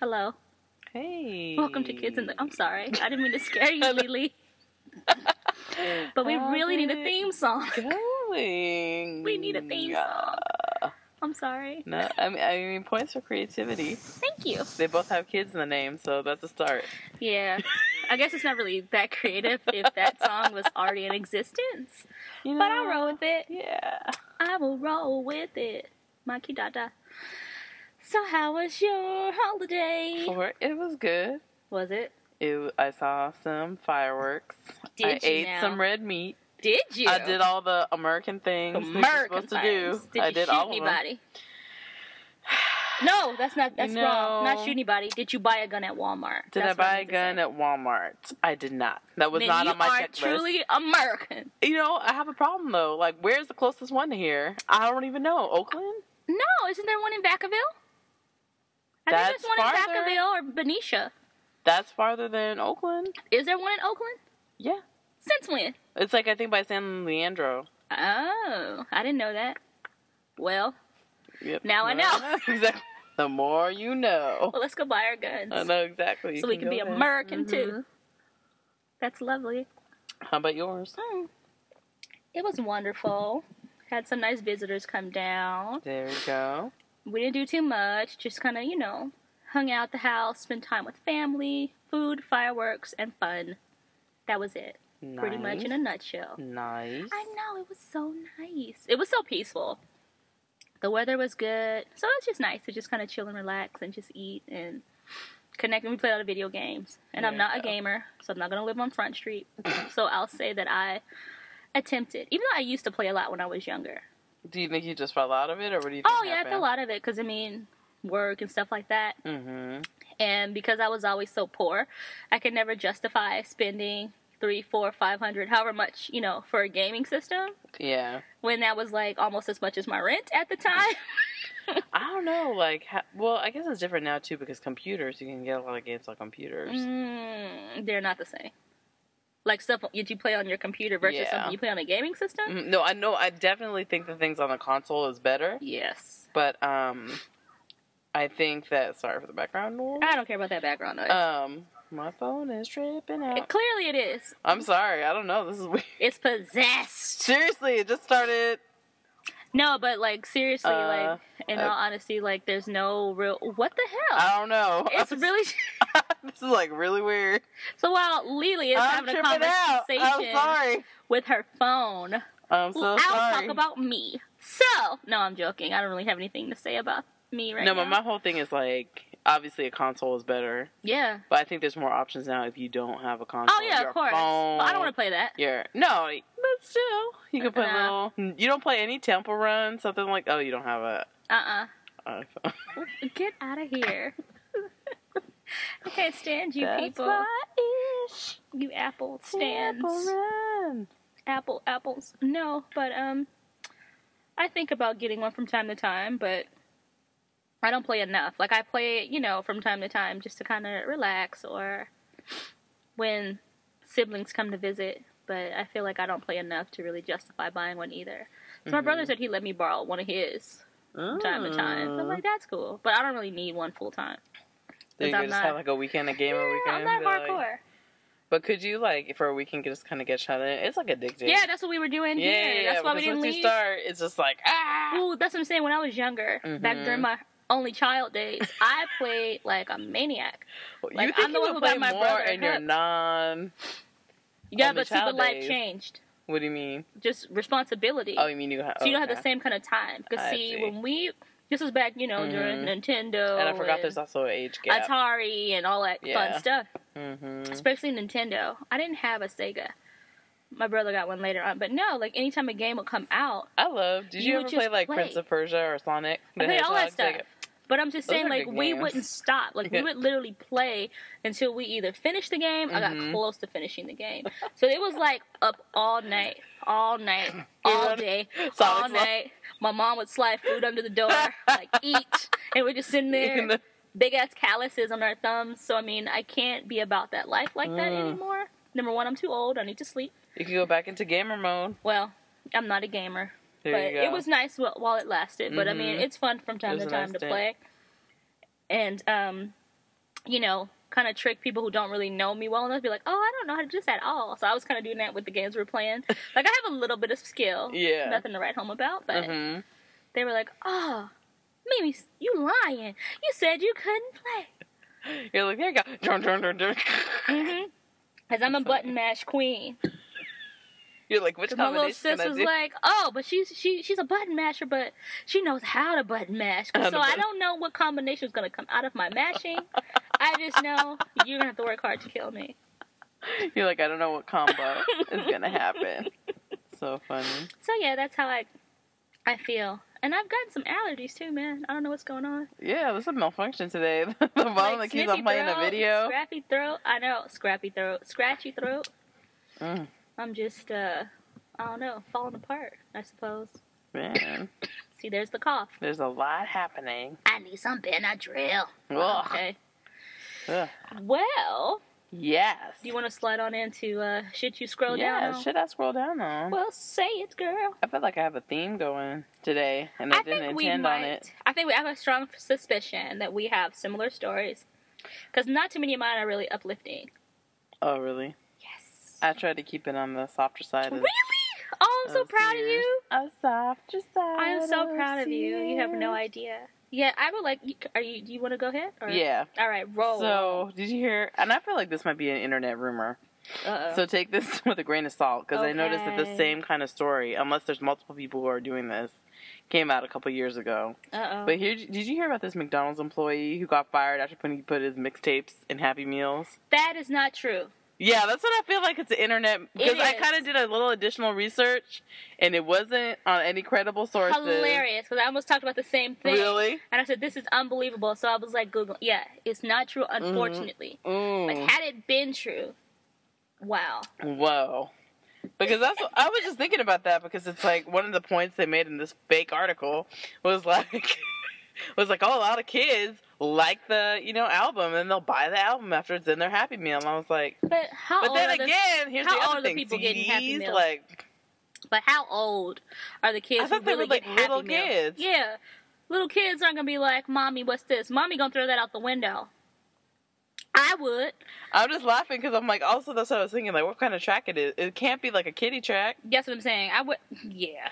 Hello. Hey. Welcome to Kids in the. I'm sorry. I didn't mean to scare you, Lily. But we How's really need a theme song. Going. We need a theme song. Uh, I'm sorry. no, I mean, I mean points for creativity. Thank you. They both have kids in the name, so that's a start. Yeah. I guess it's not really that creative if that song was already in existence. You But I'll roll with it. Yeah. I will roll with it. Mikey Dada. So, how was your holiday? For it was good. Was it? It, I saw some fireworks. Did I you ate now? some red meat. Did you? I did all the American things American supposed to things. do. Did I you did shoot all anybody? No, that's not. That's wrong. Not shoot anybody. Did you buy a gun at Walmart? Did That's I buy a gun at Walmart? I did not. That was not on my are checklist. truly American. You know, I have a problem though. Like, where's the closest one to here? I don't even know. Oakland? No, isn't there one in Vacaville? I think there's one farther. in Vacaville or Benicia. That's farther than Oakland. Is there one in Oakland? Yeah. Since when? It's like I think by San Leandro. Oh, I didn't know that. Well, Yep. Now I know. exactly. The more you know. well, let's go buy our guns. I know exactly. So we can be there. American Mhm. too. That's lovely. How about yours? Mm. It was wonderful. Had some nice visitors come down. There you go. We didn't do too much. Just kind of, you know, hung out the house, spent time with family, food, fireworks, and fun. That was it. Nice. Pretty much in a nutshell. Nice. I know it was so nice. It was so peaceful. The weather was good, so it was just nice to just kind of chill and relax and just eat and connect. And we played a lot of video games, and I'm not a gamer, so I'm not gonna live on Front Street. so I'll say that I attempted, even though I used to play a lot when I was younger. Do you think you just fell out of it, or what do you think Oh yeah, I feel a lot of it because I mean, work and stuff like that. Mm-hmm. And because I was always so poor, I could never justify spending three, four, five hundred, however much you know, for a gaming system. Yeah. when that was like almost as much as my rent at the time. I don't know. Like, ha- well, I guess it's different now too because computers. You can get a lot of games on computers. mm, they're not the same. Like stuff that you play on your computer versus Yeah. something you play on a gaming system. Mhm. No, I know. I definitely think the things on the console is better, Yes. but um, I think that. Sorry for the background noise. I don't care about that background noise. Um, my phone is tripping out. It- clearly, it is. I'm sorry. I don't know. This is weird. It's possessed. Seriously, it just started. No, but like seriously, Uh, like in all uh, honesty, like there's no real. What the hell? I don't know. it's really. this is like really weird. so while Lily is I'm having a tripping out. I'm conversation sorry. with her phone, I'm so I'll sorry. talk about me. So, no, I'm joking. I don't really have anything to say about me right no, now. No, but my whole thing is like, obviously a console is better, yeah. but I think there's more options now if you don't have a console. Oh yeah, Your of course. Phone, But I don't want to play that. Your no, but still, you can put Uh-uh. little. You don't play any Temple Run, something like. Oh, you don't have a Uh iPhone. uh Get out of here. I can't stand you That's people. my ish. You apple stands. Apple Run. Apple apples. No, but um I think about getting one from time to time, but I don't play enough. Like I play you know, from time to time just to kind of relax or when siblings come to visit, but I feel like I don't play enough to really justify buying one either. So my brother Mhm. said he'd let me borrow one of his from time to time. So I'm like, that's cool. But I don't really need one full time. So you can just not- have like a weekend, a game a weekend. I'm not like- hardcore. But could you like for a weekend just kind of get shut in? It's like addicting. Yeah, that's what we were doing yeah, here. yeah, yeah, that's why we didn't once leave. you start, it's just like ah. Ooh, that's what I'm saying. When I was younger, back Mhm. during my only child days, I played like a maniac. you like, think I'm the you one who play got my more brother in your non? Yeah, but see, but life changed. What do you mean? Just responsibility. Oh, you mean you have? so you don't have the same kind of time. Because see, see. when we this was back, you know, during Mhm. Nintendo And I forgot there's also an age gap. Atari and all that Yeah. fun stuff. hmm Especially Nintendo. I didn't have a Sega. My brother got one later on, but no, like anytime a game would come out, I love. Did You you, ever play like play. Prince of Persia or Sonic? the I played all that stuff. But I'm just Those saying, like, we games. wouldn't stop. Like, we would literally play until we either finished the game or got Mhm. close to finishing the game. So it was like up all night, all night, all day, all night. My mom would slide food under the door, like, eat. And we're just sitting In there, the- big ass calluses on our thumbs. So, I mean, I can't be about that life like that Mm. anymore. Number one, I'm too old. I need to sleep. You can go back into gamer mode. Well, I'm not a gamer There but it was nice while it lasted. But I mean, Mhm. it's fun from time to time nice to stint. play. And um, you know, kind of trick people who don't really know me well enough. To be like, oh, I don't know how to do this at all. So I was kind of doing that with the games we are playing. Like I have a little bit of skill. Yeah. Nothing to write home about, but hmm they were like, oh, Mimi, you lying. You said you couldn't play. You're like, there you go. Mm-hmm. Because I'm a button mash queen. You're like, which So my little combination sis was do? like, "Oh, but she's she she's a button masher, but she knows how to button mash. So I don't know what combination is gonna come out of my mashing. I just know you're gonna have to work hard to kill me." You're like, I don't know what combo is gonna happen. So funny. So yeah, that's how I I feel, and I've gotten some allergies too, man. I don't know what's going on. Yeah, there's a malfunction today. the volume that Like keeps on playing the throat, video. scrappy throat. I know, scrappy throat, scratchy throat. Mm, I'm just uh, I don't know, falling apart. I suppose. man, See, there's the cough. there's a lot happening. I need some Benadryl. Ugh. Okay. Ugh. Well, Yes. do you want to slide on into uh, shit you scroll yeah, down? on? should I scroll down on? Well, say it, girl. I feel like I have a theme going today, and I, I didn't think we intend might. on it. I think we have a strong suspicion that we have similar stories, because not too many of mine are really uplifting. Oh, really? I tried to keep it on the softer side. really? Oh, I'm so proud of you. A softer side. I am so proud of you. You have no idea. Yeah, I would like. Are you? Do you want to go ahead? Or? Yeah. All right, roll. So, did you hear? And I feel like this might be an internet rumor. Uh-oh. So take this with a grain of salt because I noticed that the same kind of story, unless there's multiple people who are doing this, came out a couple years ago. Uh-oh. But here, did you hear about this McDonald's employee who got fired after putting put his mixtapes in Happy Meals? that is not true. Yeah, that's what I feel like it's the internet because I kind of did a little additional research and it wasn't on any credible sources. Hilarious, because I almost talked about the same thing. Really? And I said, this is unbelievable. So I was like, Google. Yeah, it's not true, Mm-hmm. unfortunately. But Mm. had it been true, wow. Whoa. Because that's what, I was just thinking about that because it's like one of the points they made in this fake article was like was like oh a lot of kids like the you know album and they'll buy the album after it's in their Happy Meal and I was like But how but old then are the, again here's the other are the thing people getting Happy CDs, Meals? like But how old are the kids I thought they really were, like, Happy little Meal? kids. Yeah. Little kids aren't gonna be like, "Mommy, what's this?" Mommy gonna throw that out the window. I would. I'm just laughing because I'm like also that's what I was thinking like what kind of track it is it can't be like a kiddie track Guess what I'm saying? I would. Yeah.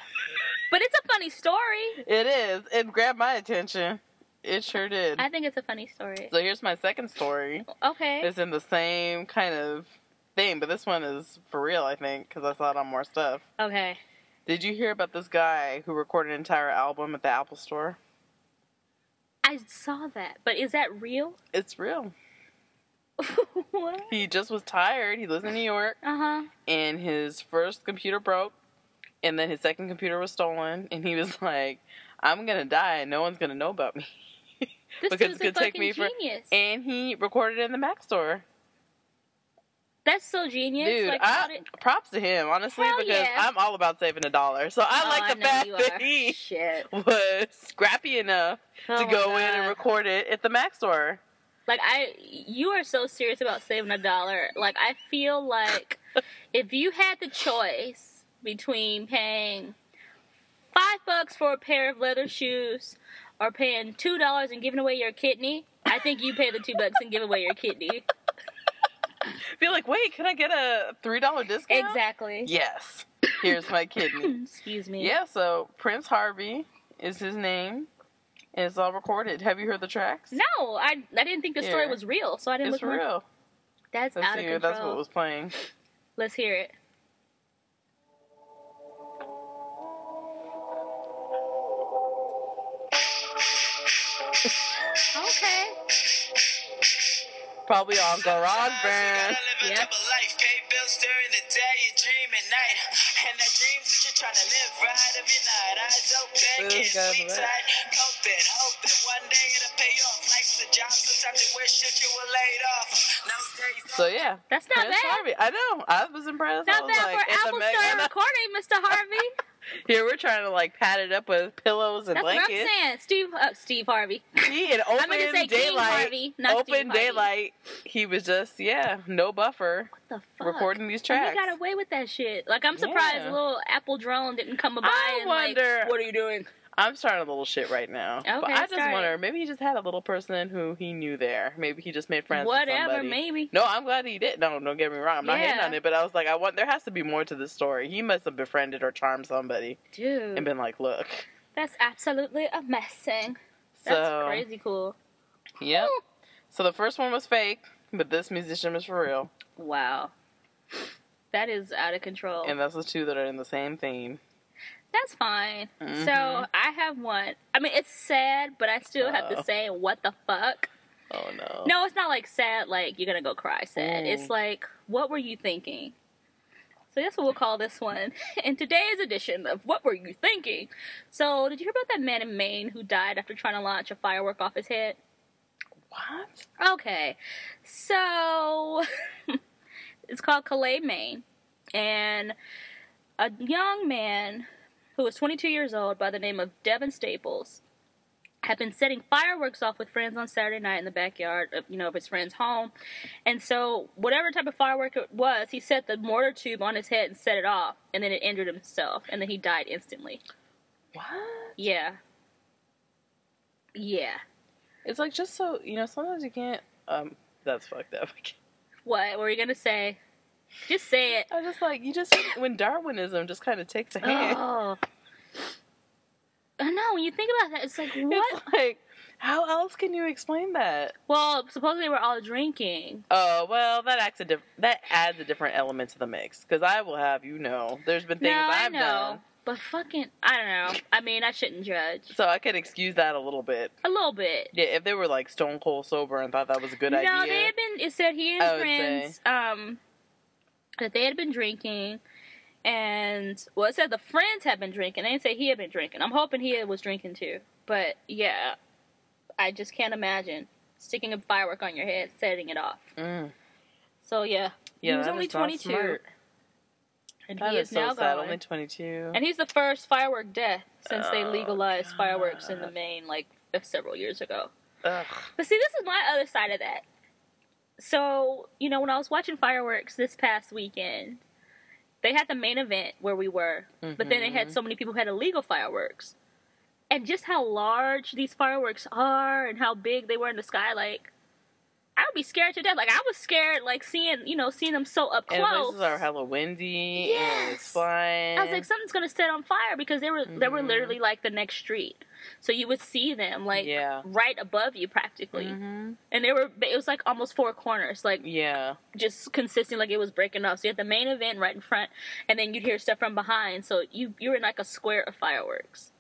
But it's a funny story. it is it grabbed my attention it sure did I think it's a funny story. so here's my second story Okay. It's in the same kind of thing, but this one is for real, I think, because I saw it on more stuff. Okay. Did you hear about this guy who recorded an entire album at the Apple Store? I saw that, but is that real? It's real. what? He just was tired. He lives in New York, Uh huh. and his first computer broke, and then his second computer was stolen, and he was like, "I'm gonna die, and no one's gonna know about me." This Because it's gonna take me for- genius. and he recorded it in the Mac Store. That's so genius. Dude, like, I, did... props to him, honestly, Hell because yeah. I'm all about saving a dollar. So I Oh, like the know fact that he Shit. was scrappy enough Oh to go in and record it at the Mac store. Like I, you are so serious about saving a dollar. Like I feel like if you had the choice between paying five bucks for a pair of leather shoes or paying two dollars and giving away your kidney, I think you pay the two bucks and give away your kidney. Be like, wait, can I get a three dollar discount? Exactly. Yes. Here's my kidney. Excuse me. yeah. So Prince Harvey is his name, and it's all recorded. Have you heard the tracks? No, I I didn't think the story Here. was real, so I didn't it's look more- real. That's Let's out of control. That's what was playing. Let's hear it. You wish that you were laid off. Now days So yeah, That's not Prince bad. Harvey. I know. I was impressed. I Not was bad like, for it's a Apple Mac- Store recording, Mr. Harvey. Here we're trying to like pad it up with pillows and That's what I'm saying. Steve uh, Steve Harvey. He in I open meant to say King daylight. Harvey, not open Steve Harvey. daylight. He was just yeah, no buffer, What the fuck? recording these And tracks. he got away with that shit. Like I'm surprised Yeah. a little Apple drone didn't come by I and wonder- like, what are you doing? I'm starting a little shit right now. but I just start wonder, maybe he just had a little person who he knew there. Maybe he just made friends with Whatever, maybe. No, I'm glad he did. No, don't get me wrong. I'm not hating on it, but I was like, I want there has to be more to this story. He must have befriended or charmed somebody Dude, and been like, look. that's absolutely amazing. That's so crazy cool. Yep. So the first one was fake, but this musician was for real. Wow. That is out of control. And that's the two that are in the same theme. That's fine. So Mhm. I have one. I mean, it's sad, but I still have Oh. to say, what the fuck? Oh no. No, it's not like sad, like you're gonna go cry sad. Mm. It's like, what were you thinking? So that's what we'll call this one. In today's edition of What Were You Thinking? So, did you hear about that man in Maine who died after trying to launch a firework off his head? What? Okay, so it's called Calais, Maine, and a young man who was 22 years old by the name of Devin Staples had been setting fireworks off with friends on Saturday night in the backyard of you know of his friend's home, and so whatever type of firework it was, he set the mortar tube on his head and set it off, and then it injured himself, and then he died instantly. What? Yeah. Yeah. It's like just so you know, sometimes you can't um that's fucked up. What were you gonna say? Just say it. I'm just like you just when Darwinism just kind of takes a hand. Oh. I know, when you think about that, it's like, what? It's like how else can you explain that? Well, supposedly we're all drinking. Oh well, that acts a diff- that adds a different element to the mix. Because I will have you know, there's been things no, I I've know. done, But fucking, I don't know. I mean, I shouldn't judge. so I could excuse that a little bit. A little bit. Yeah, if they were like stone cold sober and thought that was a good no, idea. No, they had been, it said he and I his would friends, um, that they had been drinking. And, well, it said the friends had been drinking. They didn't say he had been drinking. I'm hoping he was drinking too. But, yeah. I just can't imagine sticking a firework on your head, setting it off. Mm. So, yeah. Yeah, he was only 22. And That he is is, so now sad. gone. Only 22. And he's the first firework death since they Oh, legalized fireworks in the God. Maine like several years ago. Ugh. But see, this is my other side of that. So, you know, when I was watching fireworks this past weekend, they had the main event where we were, but then they had Mhm. so many people who had illegal fireworks. And just how large these fireworks are and how big they were in the sky, like, be scared to death. Like, I was scared, like, seeing, you know, seeing them so up And close. places are hella windy and it's Yes. flying. I was like, something's gonna set on fire because they were they were Mhm. literally like the next street, so you would see them like yeah. right above you practically, hmm and they were it was like almost four corners, like Yeah. just consistent, like it was breaking off. So you had the main event right in front, and then you'd hear stuff from behind. So you you were in like a square of fireworks.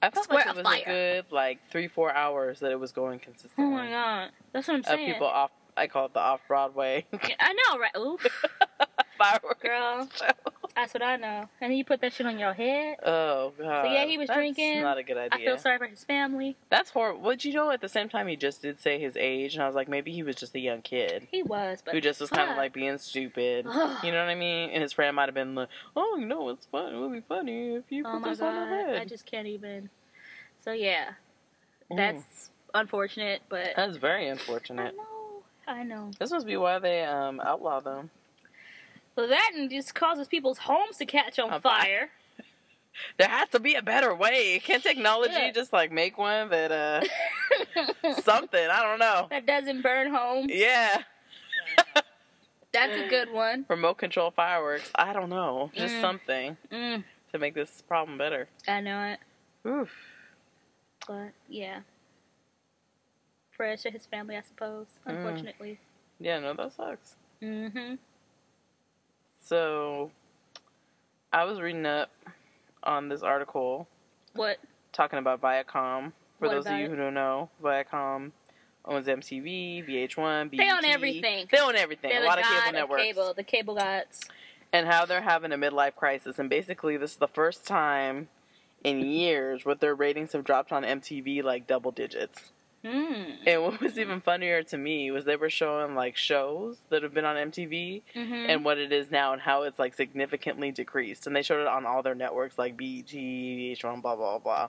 I felt like it of was a good like three four hours that it was going consistently. Oh my god, that's what I'm Of saying. people off, I call it the off Broadway I know, right? Oof, fireworks. girl, that's what I know. And then you put that shit on your head. Oh god. yeah, he was That's drinking. Not a good idea. I feel sorry for his family. That's horrible. But you know, at the same time, he just did say his age, and I was like, maybe he was just a young kid He was, but who just was kind of like being stupid. You know what I mean? And his friend might have been like, "Oh, you know, it's fun. It would be funny if you Oh put my this on god, the head." I just can't even. So yeah, Mm. that's unfortunate, but That's very unfortunate. I know, I know. This must be why they um outlaw them. But that just causes people's homes to catch on fire. There has to be a better way. Can't technology Yeah. just like make one that uh something? I don't know. that doesn't burn homes. Yeah, That's a good one. remote control fireworks. I don't know. Just Mm. something Mm, to make this problem better. I know it, Oof. but yeah. Prayers to his family, I suppose. Mm. Unfortunately. Yeah, no, that sucks. Mm-hmm. So, I was reading up on this article What? talking about Viacom. For What those of you it? who don't know, Viacom owns MTV, VH1, BET. They own everything. They own everything. They're a lot of cable networks. cable, the cable gods. And how they're having a midlife crisis. And basically, this is the first time in years where their ratings have dropped on MTV like double digits. Mm. And what was even funnier to me was they were showing like shows that have been on MTV Mm-hmm. and what it is now and how it's like significantly decreased. And they showed it on all their networks like BET, VH1, blah blah blah.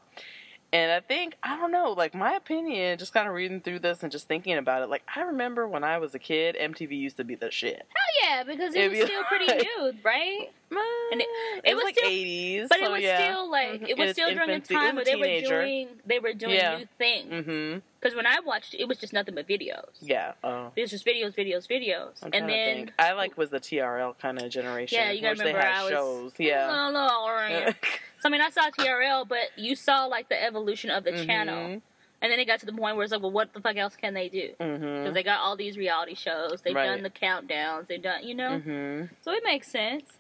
And I think I don't know, like my opinion, just kind of reading through this and just thinking about it. Like I remember when I was a kid, MTV used to be the shit. Hell yeah, because it It'd was be still pretty new, right? And it- it, it was, was like still- eighties, But it was still like Mhm. it was still during the time where they were doing they were doing Yeah. new things. Mm-hmm. Because when I watched it, it was just nothing but videos. Yeah. Oh. It was just videos, videos, videos, I'm and then think. I like was the TRL kind of generation. yeah, you gotta remember they had I was shows. Yeah. No, no, all right. So I mean, I saw TRL, but you saw like the evolution of the channel, and then it got to the point where it's like, well, what the fuck else can they do? Because Mm-hmm. they got all these reality shows, they've Right. done the countdowns, they've done, you know, Mm-hmm. so it makes sense.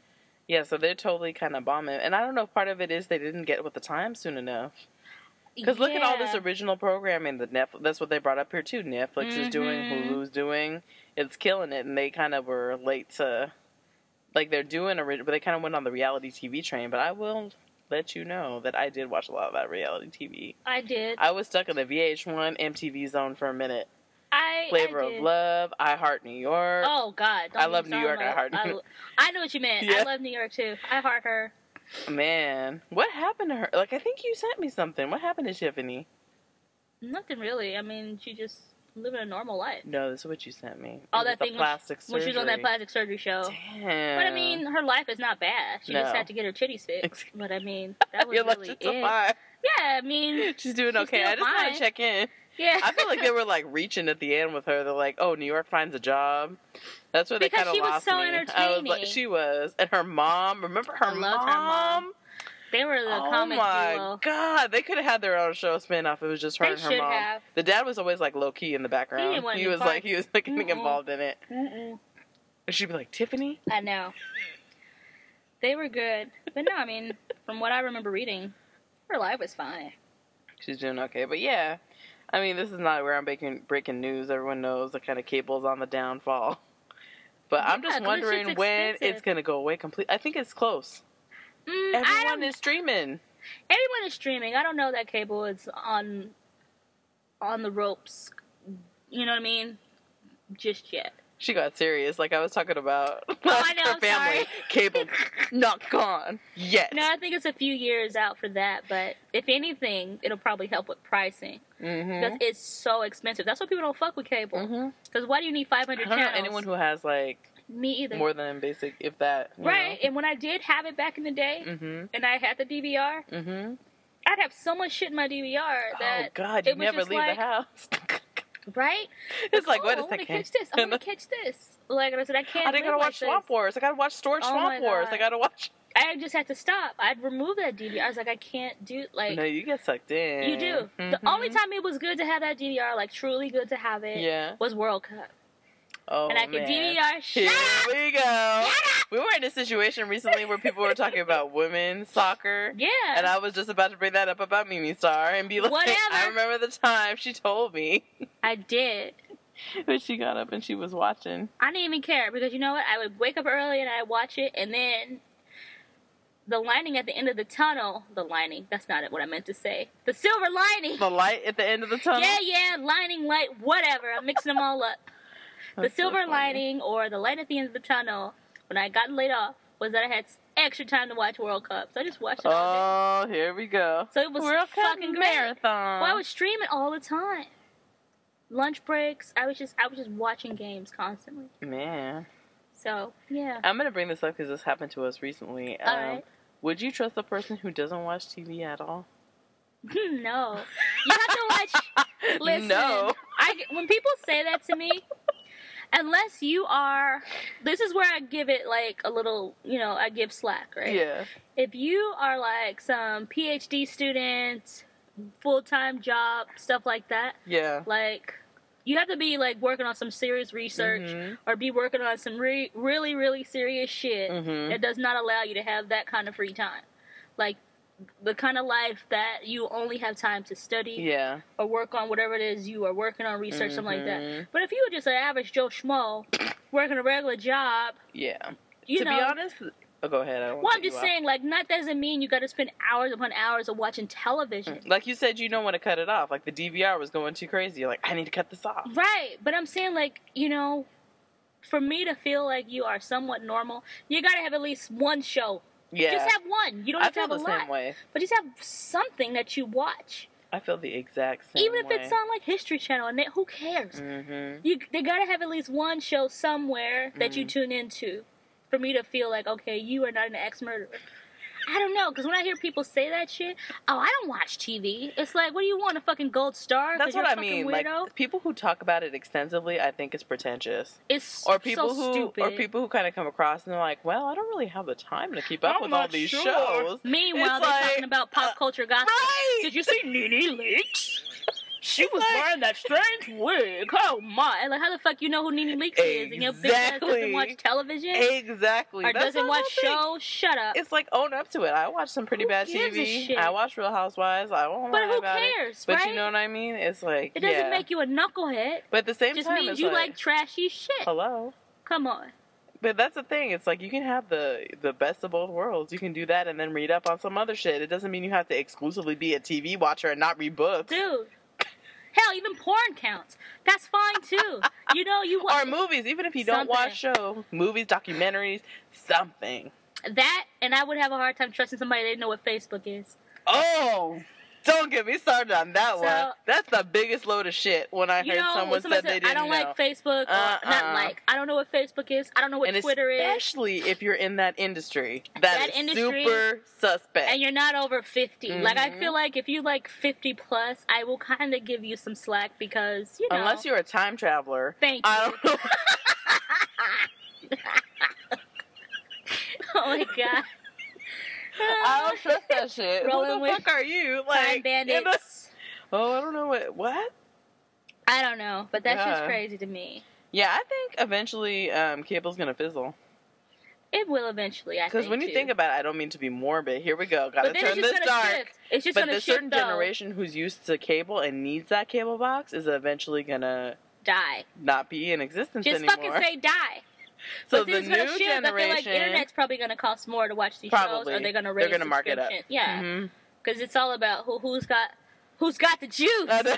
Yeah, so they're totally kind of bombing, and I don't know if part of it is they didn't get with the time soon enough. Because look at all this original programming that Netflix. That's what they brought up here too. Netflix is doing, Mhm. Hulu's doing. It's killing it, and they kind of were late to, like they're doing, ori- but they kind of went on the reality TV train. But I will let you know that I did watch a lot of that reality TV. I did. I was stuck in the VH1 MTV zone for a minute. I Flavor I of. Love, I Heart New York. Oh God! I love New York, I heart New I, York. I know what you meant. Yeah. I love New York too. I heart her. Man, what happened to her? Like I think you sent me something. What happened to Tiffany? Nothing really. I mean, she just living a normal life. No, this is what you sent me. All that thing plastic When she was on that plastic surgery show. Damn. But I mean, her life is not bad. She just had to get her titties fixed. But I mean, that was really it. fine. Yeah, I mean, She's doing She's okay. I just want to check in. yeah. I feel like they were like reaching at the end with her. They're like, "Oh, New York finds a job." That's where they Because kind of she was lost so me. I was like, she was, and her mom. Remember her mom? her mom. they were the oh comic my duo. god, they could have had their own show spin-off. It was just her They and her mom. have. The dad was always like low key in the background. he any was like he was like getting Mm-mm. involved in it. Mm-mm. And she'd be like, Tiffany. I know. They were good, but no, I mean, from what I remember reading, her life was fine. She's doing okay. But yeah, I mean, this is not where I'm breaking breaking news. Everyone knows the kind of cable's on the downfall. But I'm Yeah, just 'cause this wondering when it's gonna go away completely. I think it's close. Mm, Everyone is streaming. everyone is streaming. I don't know that cable is on on the ropes. You know what I mean? Just yet. She got serious, like I was talking about. Oh, I know, her family sorry. cable not gone yet. No, I think it's a few years out for that. But if anything, it'll probably help with pricing because Mm-hmm. it's so expensive. That's why people don't fuck with cable. Mm-hmm. Because why do you need 500 I don't know channels? anyone who has like Me either. more than basic, if that. right. And when I did have it back in the day, Mm-hmm. and I had the DVR, Mm-hmm. I'd have so much shit in my DVR that Oh God, it you never leave like- the house. right. it's like, oh, wait I a want to catch this. I want to catch this. Like I said, I can't. I didn't gotta like watch Swamp. Wars. I gotta watch Storage Oh Swamp Wars. I gotta watch. I just had to stop. I'd remove that DVR. I was like, I can't do like. no, you get sucked in. You do. The Mhm. only time it was good to have that DVR, like truly good to have it, Yeah. was World Cup. Oh and I could man. Here we go. We were in a situation recently where people were talking about women's soccer. Yeah. And I was just about to bring that up about Mimi Star and be like, Whatever. I remember the time she told me I did. But she got up and she was watching. I didn't even care because you know what? I would wake up early and I'd watch it, and then the lining at the end of the tunnel. The lining. That's not. What I meant to say. The silver lining. The light at the end of the tunnel. Yeah, yeah, lining, light, whatever. I'm mixing them all up. The That's so silver funny. lining or the light at the end of the tunnel when I got laid off was that I had extra time to watch World Cup. So I just watched it all day. Oh, here we go. So it was World Cup fucking great. marathon. Well, I was streaming all the time. Lunch breaks, I was just I was just watching games constantly. Man, So yeah. I'm gonna bring this up because this happened to us recently. All Um, right. Would you trust a person who doesn't watch TV at all? no, you have to watch. Listen, No. I when people say that to me, unless you are, this is where I give it like a little, you know, I give slack, right? Yeah. If you are like some PhD student, full time job, stuff like that, Yeah. like you have to be like working on some serious research Mhm. or be working on some re- really really serious shit Mhm. that does not allow you to have that kind of free time like the kind of life that you only have time to study Yeah. or work on whatever it is you are working on research something like that mm-hmm. but if you were just an average joe schmo working a regular job Yeah. you to know be honest, oh, go ahead. I well, I'm just saying like that doesn't mean you got to spend hours upon hours of watching television mm, Like you said, you don't want to cut it off. Like the DVR was going too crazy. You're like, I need to cut this off. Right, but I'm saying like you know, for me to feel like you are somewhat normal, you gotta have at least one show. Yeah. Just have one. You don't I have to have the a same lot, way. but just have something that you watch, I feel the exact same even if way. it's on like History Channel. And they, who cares? Mm-hmm. You they gotta have at least one show somewhere that you Mhm. tune into. for me to feel like okay, you are not an ex murderer. I don't know, because when I hear people say that shit, oh, I don't watch TV. It's like, what do you want, a fucking gold star? That's what I mean. Weirdo? Like people who talk about it extensively, I think is pretentious. it's Or people so who, stupid. or people who kind of come across and they're like, "Well, I don't really have the time to keep up I'm with all these sure. shows." Meanwhile, It's they're like, talking about pop uh, culture gossip. Right? Did you see Nene Leakes? She was like- wearing that strange wig. Oh my! Like, how the fuck you know who Nene Leakes is? And your bitch ass doesn't Exactly. watch television Exactly. or That's doesn't watch shows? Shut up. It's like own up to it. I watch some pretty Who bad TV. I watch Real Housewives. I won't but who about it. But right? you know what I mean? It's like it doesn't yeah. make you a knucklehead. But at the same It just time, means it's you like, like trashy shit. hello. Come on. But that's the thing. It's like you can have the the best of both worlds. You can do that and then read up on some other shit. It doesn't mean you have to exclusively be a TV watcher and not read books Dude. Hell, even porn counts. That's fine too. You know, you watch or movies. Even if you don't watch show, movies, documentaries, something. that, and I would have a hard time trusting somebody that didn't know what Facebook is. Oh, don't get me started on that So- one. That's the biggest load of shit. When I heard know, someone when somebody said they didn't I don't know. like Facebook, or not Uh-uh. like, I don't know what Facebook is, I don't know what and Twitter is, especially if you're in that industry, That industry- super suspect. and you're not over 50. Like, I feel mm-hmm. like if you like 50 plus, I will kind of give you some slack because, you know. Unless you're a time traveler, Thank you. I don't know. oh my god. I don't trust that shit. Rolling Who the fuck are you? Like, bandits. oh, I don't know what. What? I don't know, but that's just crazy to me. Yeah, I think eventually um, cable's gonna fizzle. It will eventually, I think. Because when you too. think about it, I don't mean to be morbid. Here we go. Gotta turn just this dark. shift. It's just But gonna the shift certain though. generation who's used to cable and needs that cable box is eventually gonna Die. not be in existence Just anymore. fucking say die. So the gonna new shift. I feel like generation, internet's probably gonna cost more to watch these shows, Probably. or they're gonna They're raise gonna mark it up. Yeah, mm-hmm. because it's all about who who's got who's got the juice.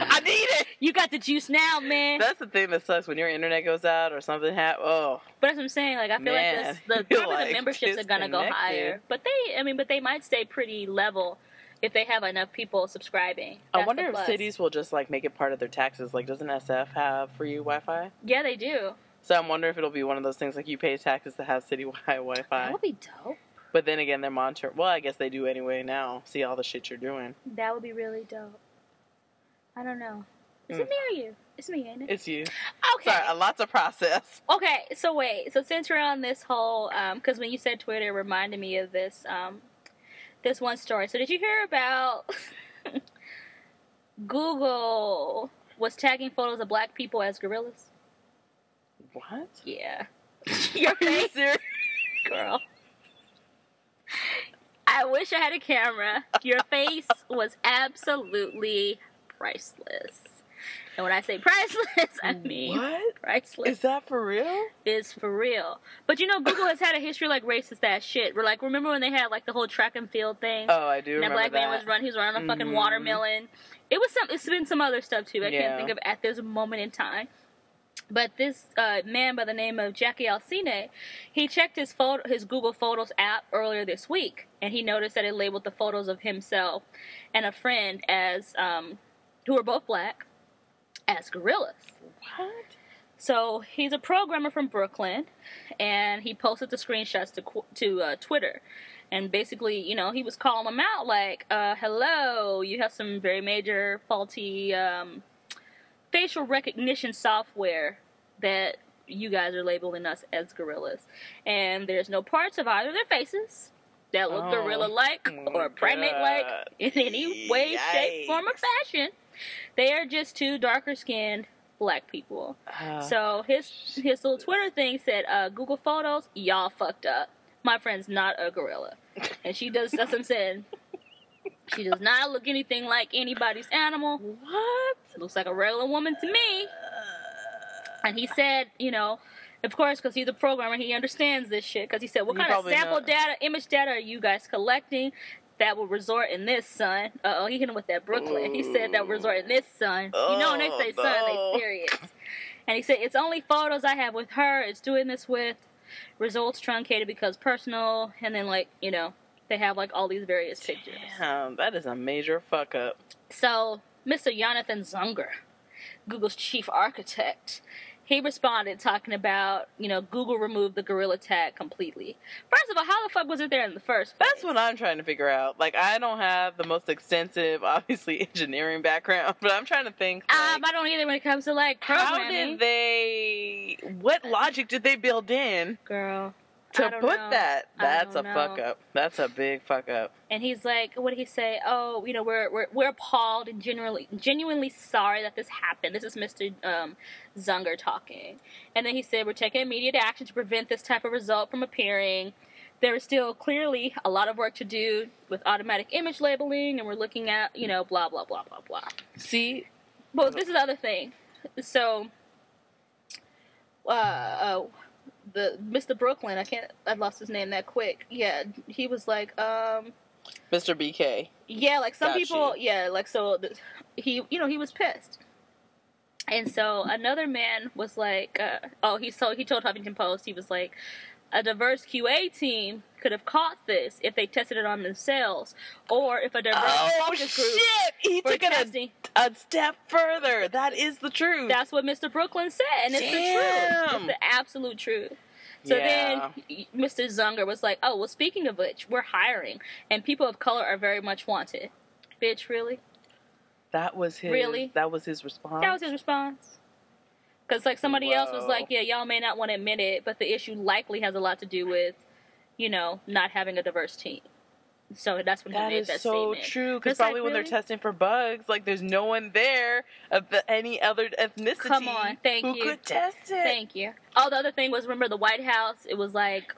I need it. you got the juice now, man. That's the thing that sucks when your internet goes out or something happens. Oh, But that's what I'm saying. Like I feel Man, like this, the probably the memberships are gonna go higher. But they, I mean, but they might stay pretty level if they have enough people subscribing. I wonder if cities will just like make it part of their taxes. Like, doesn't SF have free Wi-Fi? Yeah, they do. So I'm wondering if it'll be one of those things like you pay taxes to have citywide Wi-Fi. That would be dope. But then again, they're monitoring. Well, I guess they do anyway now. See all the shit you're doing. That would be really dope. I don't know. Is Mm. it me or you? It's me, ain't it? It's you. okay. Sorry, a lot to process. Okay, so wait. So since we're on this whole, because when you said Twitter, it reminded me of this, um, this one story. So did you hear about Google was tagging photos of black people as gorillas? What? Yeah. Your you face, girl. I wish I had a camera. Your face was absolutely priceless. And when I say priceless, I mean What? priceless. Is that for real? It's for real. But you know, Google has had a history like racist ass shit. We're like, remember when they had like the whole track and field thing? Oh, I do and that black that. man was running. He was running a fucking Mhm. watermelon. It was some. It's been some other stuff too. I Yeah. can't think of at this moment in time. But this uh, man by the name of Jacky Alciné, he checked his photo, his Google Photos app earlier this week, and he noticed that it labeled the photos of himself and a friend as, um, who were both black, as gorillas. What? So he's a programmer from Brooklyn, and he posted the screenshots to to uh, Twitter, and basically, you know, he was calling them out like, uh, "Hello, you have some very major faulty um, facial recognition software that you guys are labeling us as gorillas, and there's no parts of either of their faces." That look Oh, gorilla-like or primate-like in any way, shape, form, or fashion. They are just two darker-skinned black people. Uh, So his his little Twitter thing said, uh, "Google Photos, y'all fucked up. My friend's not a gorilla, and she does. That's what I'm saying. She does not look anything like anybody's animal. what? Looks like a regular woman to me." And he said, you know, of course, because he's a programmer, he understands this shit. Because he said, "What He kind of sample know- data, image data are you guys collecting?" That will resort in this, son. Uh oh, he hit him with that Brooklyn. He said that will resort in this, son. you know when they Oh, say son, no. they serious. And he said, It's only photos I have with her. It's doing this with results truncated because personal. And then, like, you know, they have like all these various pictures. Damn, that is a major fuck up. So, Mr. Jonathan Zunger, Google's chief architect, he responded talking about, you know, Google removed the gorilla tag completely. First of all, how the fuck was it there in the first place? That's what I'm trying to figure out. Like, I don't have the most extensive, obviously, engineering background, but I'm trying to think. Like, Um, I don't either when it comes to like how did they? What logic did they build in Girl, to put know. that that's a don't fuck up. That's a big fuck up. and he's like, what did he say? Oh, you know, we're we're we're appalled and genuinely genuinely sorry that this happened. This is Mr. Um, Zunger talking, and then he said, we're taking immediate action to prevent this type of result from appearing. There is still clearly a lot of work to do with automatic image labeling, and we're looking at, you know, blah blah blah blah blah. See, Well, this is the other thing. So, uh, uh, the Mr. Brooklyn, I can't, I lost his name that quick. Yeah, he was like, um, Mr. BK. yeah, like some Got people, you. yeah, like so the, he, you know, he was pissed. And so another man was like, uh, oh, he so he told Huffington Post, he was like, a diverse QA team could have caught this if they tested it on themselves, or if a diverse Oh focus group shit! He took it testing. a, a step further. That is the truth. That's what Mr. Brooklyn said, and it's the truth. Damn. It's the absolute truth. So Yeah. then Mr. Zunger was like, "Oh, well, speaking of which, we're hiring, and people of color are very much wanted." Bitch, really? That was his. Really? That was his response. That was his response. Because like somebody else was like, "Yeah, y'all may not want to admit it, but the issue likely has a lot to do with, you know, not having a diverse team." So that's when he That made is that so statement. true. Because It's like, probably when they're testing for bugs, like there's no one there of the, any other ethnicity Come on, thank who you. could test it. Thank you. Oh, the other thing was remember the White House? It was like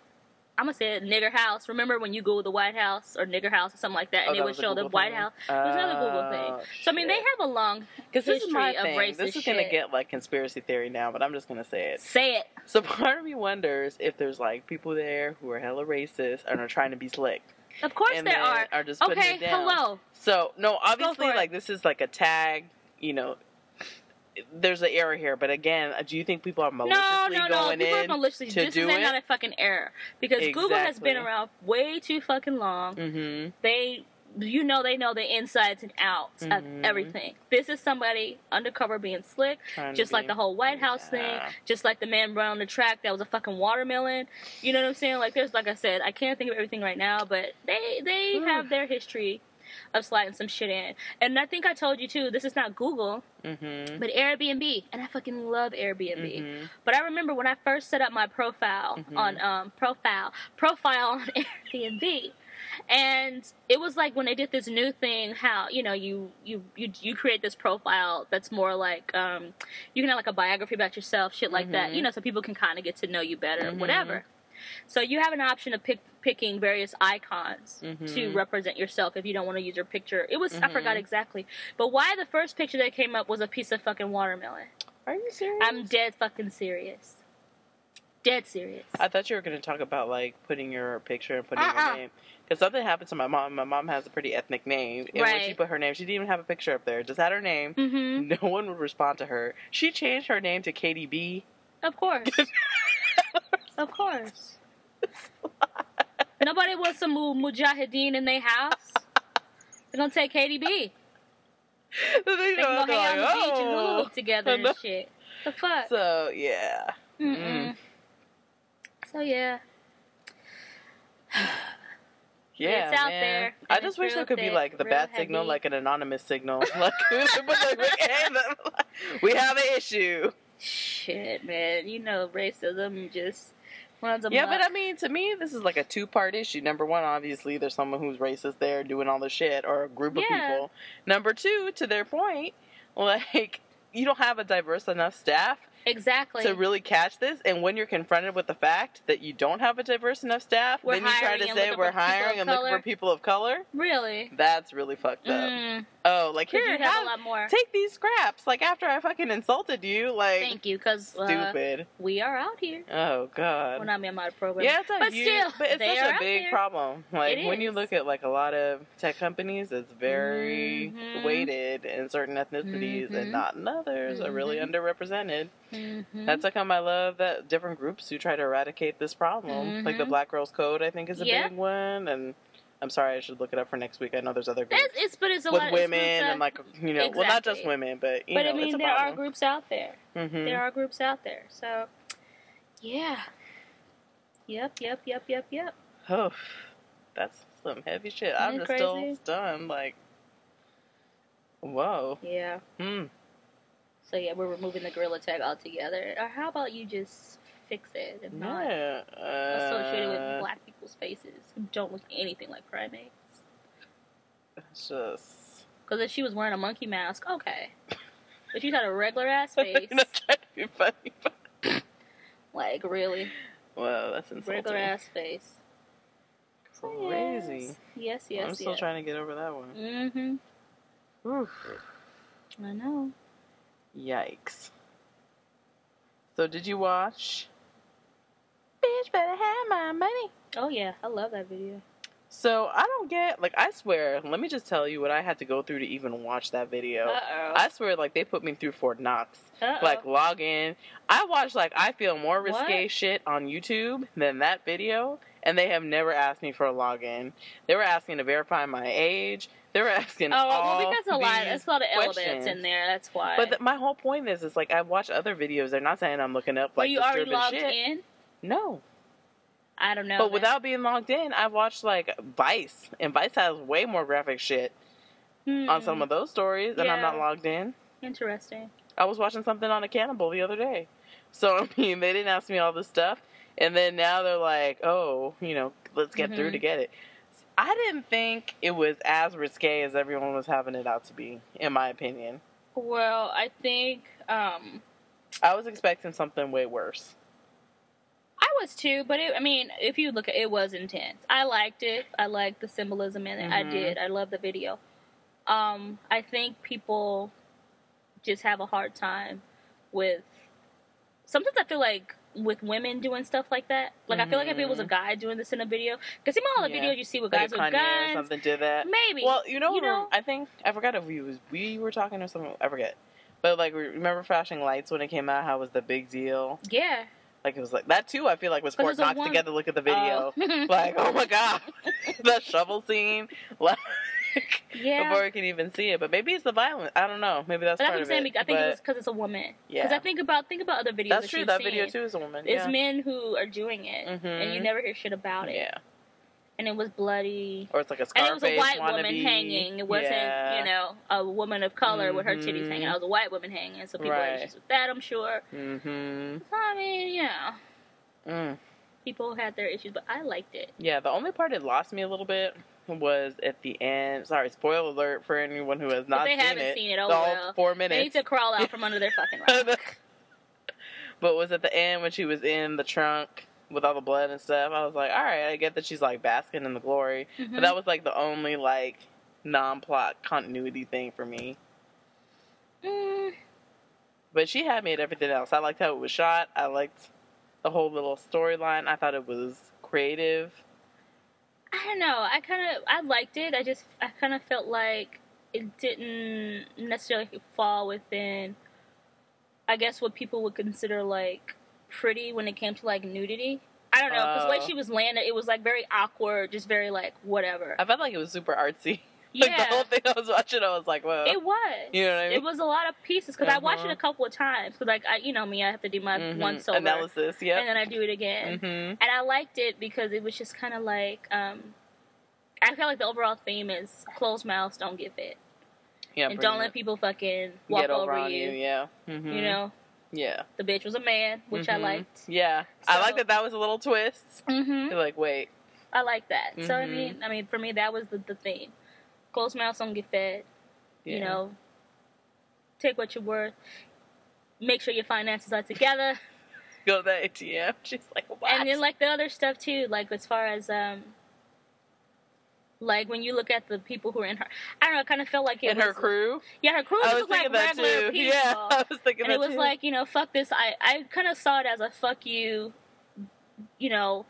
I'm gonna say it, nigger house. Remember when you Google the White House or nigger house or something like that, Oh, and it would show the White thing? House. It was another Google thing. Oh, So I mean, they have a long Because this is my of thing. racist This is gonna get like conspiracy theory now, but I'm just gonna say it. say it. So part of me wonders if there's like people there who are hella racist and are trying to be slick. Of course and there are. are just putting Okay, it down. hello. So no, obviously for it. like this is like a tag. You know, there's an error here. But again, do you think people are No, maliciously no, no. going People are in maliciously. to This do is it? not a fucking error because Google has been around way too fucking long. mm-hmm. They, you know, they know the insides and outs Mhm. of everything. This is somebody undercover being slick. Trying just like be- the whole White House thing, just like the man running on the track that was a fucking watermelon. You know what I'm saying? Like there's like I said, I can't think of everything right now, but they they have their history of sliding some shit in. And I think I told you too, this is not Google, Mm-hmm. but Airbnb. And I fucking love Airbnb. Mhm. But I remember when I first set up my profile Mhm. on um profile profile on Airbnb. And it was like when they did this new thing, how you know you you you you create this profile that's more like um you can have like a biography about yourself, shit like that, Mhm. you know, so people can kind of get to know you better, Mhm. whatever. So you have an option of pick, picking various icons to Mhm. represent yourself if you don't want to use your picture. It was I forgot exactly, but why the first picture that came up was a piece of fucking watermelon. Are you serious? I'm dead fucking serious. Dead serious. I thought you were going to talk about like putting your picture and putting Uh-uh. your name. Because something happened to my mom. My mom has a pretty ethnic name, and when she put her name, she didn't even have a picture up there. Just had her name. hmm No one would respond to her. She changed her name to Katie B. Of course. of course. Nobody wants some mu- mujahideen in their house. They're gonna take KDB. They go, can go hang on the beach and hula "Oh." hoop together and shit. The fuck? So yeah, Mm-mm. Mm. So yeah. yeah, It's out man. there, I just wish there could be like the bat signal, like an anonymous signal. Like, we, have an issue. Shit, man. You know racism just. Yeah, but I mean, to me, this is like a two part issue. Number one, obviously, there's someone who's racist there doing all the shit, or a group of people. Number two, to their point, like, you don't have a diverse enough staff exactly. to really catch this. And when you're confronted with the fact that you don't have a diverse enough staff, We're then you try to say we're for people of hiring and looking for people of color. really. That's really fucked up. Mm, Oh, like here you have a lot more. take these scraps. Like after I fucking insulted you, like Thank you, because uh, stupid. we are out here. oh god. Well, not me, I'm out of program. Yeah, it's a but huge, still, but it's such a big problem. Like It when you look at like a lot of tech companies, it's very Mhm. weighted in certain ethnicities Mhm. and not in others. Are really Mhm. underrepresented. Mhm. That's like how come I love that different groups who try to eradicate this problem. Like the Mhm. Black Girls Code, I think, is a Yeah. big one, and I'm sorry, I should look it up for next week. I know there's other groups It's, it's but it's a with lot of women it's and like you know, well, not just women, but you but know, I mean, there are groups out there. Mhm. There are groups out there. So, yeah. Yep, yep, yep, yep, yep. Oh, that's some heavy shit. I'm just it still stunned. Like, whoa. Yeah. Hmm. So yeah, we're removing the gorilla tag altogether. Or how about you just fix it and not Yeah. associate it with Uh, black people's faces who don't look anything like primates? It's just. Because if she was wearing a monkey mask, okay. But she's got a regular ass face. not trying to be funny, but like really, wow, that's insulting. regular ass face. Crazy. Yes, yes, yes. I'm still yes. trying to get over that one. Mm-hmm. Oof. I know. Yikes. So did you watch? Bitch better have my money. Oh yeah, I love that video. So I don't get like I swear. Let me just tell you what I had to go through to even watch that video. Uh oh. I swear, like they put me through Fort Knox. Uh-oh. Like log in. I watch like I feel more risque What? shit on YouTube than that video, and they have never asked me for a login. They were asking to verify my age. They were asking. Oh well, because a lot. There's a lot of elements in there. That's why. But th- my whole point is, is like I watch other videos. They're not saying I'm looking up Were like you already logged shit. in? No, I don't know. but then. without being logged in, I watched like Vice, and Vice has way more graphic shit Hmm, on some of those stories, and I'm not logged in. interesting. I was watching something on a cannibal the other day, so I mean, they didn't ask me all this stuff, and then now they're like, oh, you know, let's get through Mhm. to get it. I didn't think it was as risque as everyone was having it out to be, in my opinion. Well, I think um, I was expecting something way worse. I was too, but it, I mean, if you look at it, was intense. I liked it. I liked the symbolism in it. I Mhm. did. I love the video. Um, I think people just have a hard time with. Sometimes I feel like with women doing stuff like that. Like I feel like if it was a Mhm. guy doing this in a video, because see all the Yeah. videos you see with guys with guns, something did that. maybe. Well, you know, you know, I think I forgot if we was we were talking or something. I forget. But like, remember flashing lights when it came out? How it was the big deal? yeah. Like it was like that too. I feel like was Fort Knox one- together. Look at the video. Oh. like, oh my god, the shovel scene. Like, yeah. before we can even see it. But maybe it's the violence. I don't know. Maybe that's But that's part what I'm saying. it. I think it But was because it's a woman. Yeah. Because I think about think about other videos. that's that true. That seen. video too is a woman. It's yeah. men who are doing it, Mhm. and you never hear shit about it. Yeah. And it was bloody. Or it's like a And it was a white wannabe. woman hanging. It wasn't, Yeah. you know, a woman of color with her titties Mhm. hanging. It was a white woman hanging. So people Right. had issues with that, I'm sure. Mm-hmm. I mean, know, Mm. people had their issues, but I liked it. Yeah, the only part it lost me a little bit was at the end. Sorry, spoiler alert for anyone who has not they seen haven't it. seen it. Oh well. four They need to crawl out from under their fucking rock. but was at the end when she was in the trunk with all the blood and stuff. I was like, all right, I get that she's like basking in the glory, Mhm. but that was like the only like non-plot continuity thing for me. Mm, But she had me at everything else. I liked how it was shot. I liked the whole little storyline. I thought it was creative. I don't know. I kind of I liked it. I just I kind of felt like it didn't necessarily fall within. I guess what people would consider like pretty when it came to like nudity. I don't know because the way Oh. she was landed, it was like very awkward, just very like whatever. I felt like it was super artsy. Like the whole thing I was watching, I was like, whoa. it was. You know what I mean? It was a lot of pieces because I watched it Uh-huh. a couple of times. Because like I, you know me, I have to do my Mhm. once over, analysis. Yep. and then I do it again. hmm and I liked it because it was just kind of like um, I feel like the overall theme is closed mouths don't get fed, Yeah. and don't let people fucking walk get over, over you. you. Yeah. hmm You know, Yeah. the bitch was a man, which I Mhm. liked. Yeah. I like that. That was a little twist. hmm You're like, wait. I like that. So I Mhm. mean, I mean, for me, that was the the theme. Closed mouths don't get fed. Yeah. You know, take what you're worth. Make sure your finances are together. Go to the ATM. She's like, what? And then like the other stuff too, like as far as um like when you look at the people who are in her I don't know, it kind of felt like it and was her crew. Yeah, her crew I was like that regular too. people. Yeah, I was thinking and that it was too. like, you know, fuck this. I I kind of saw it as a fuck you, you know,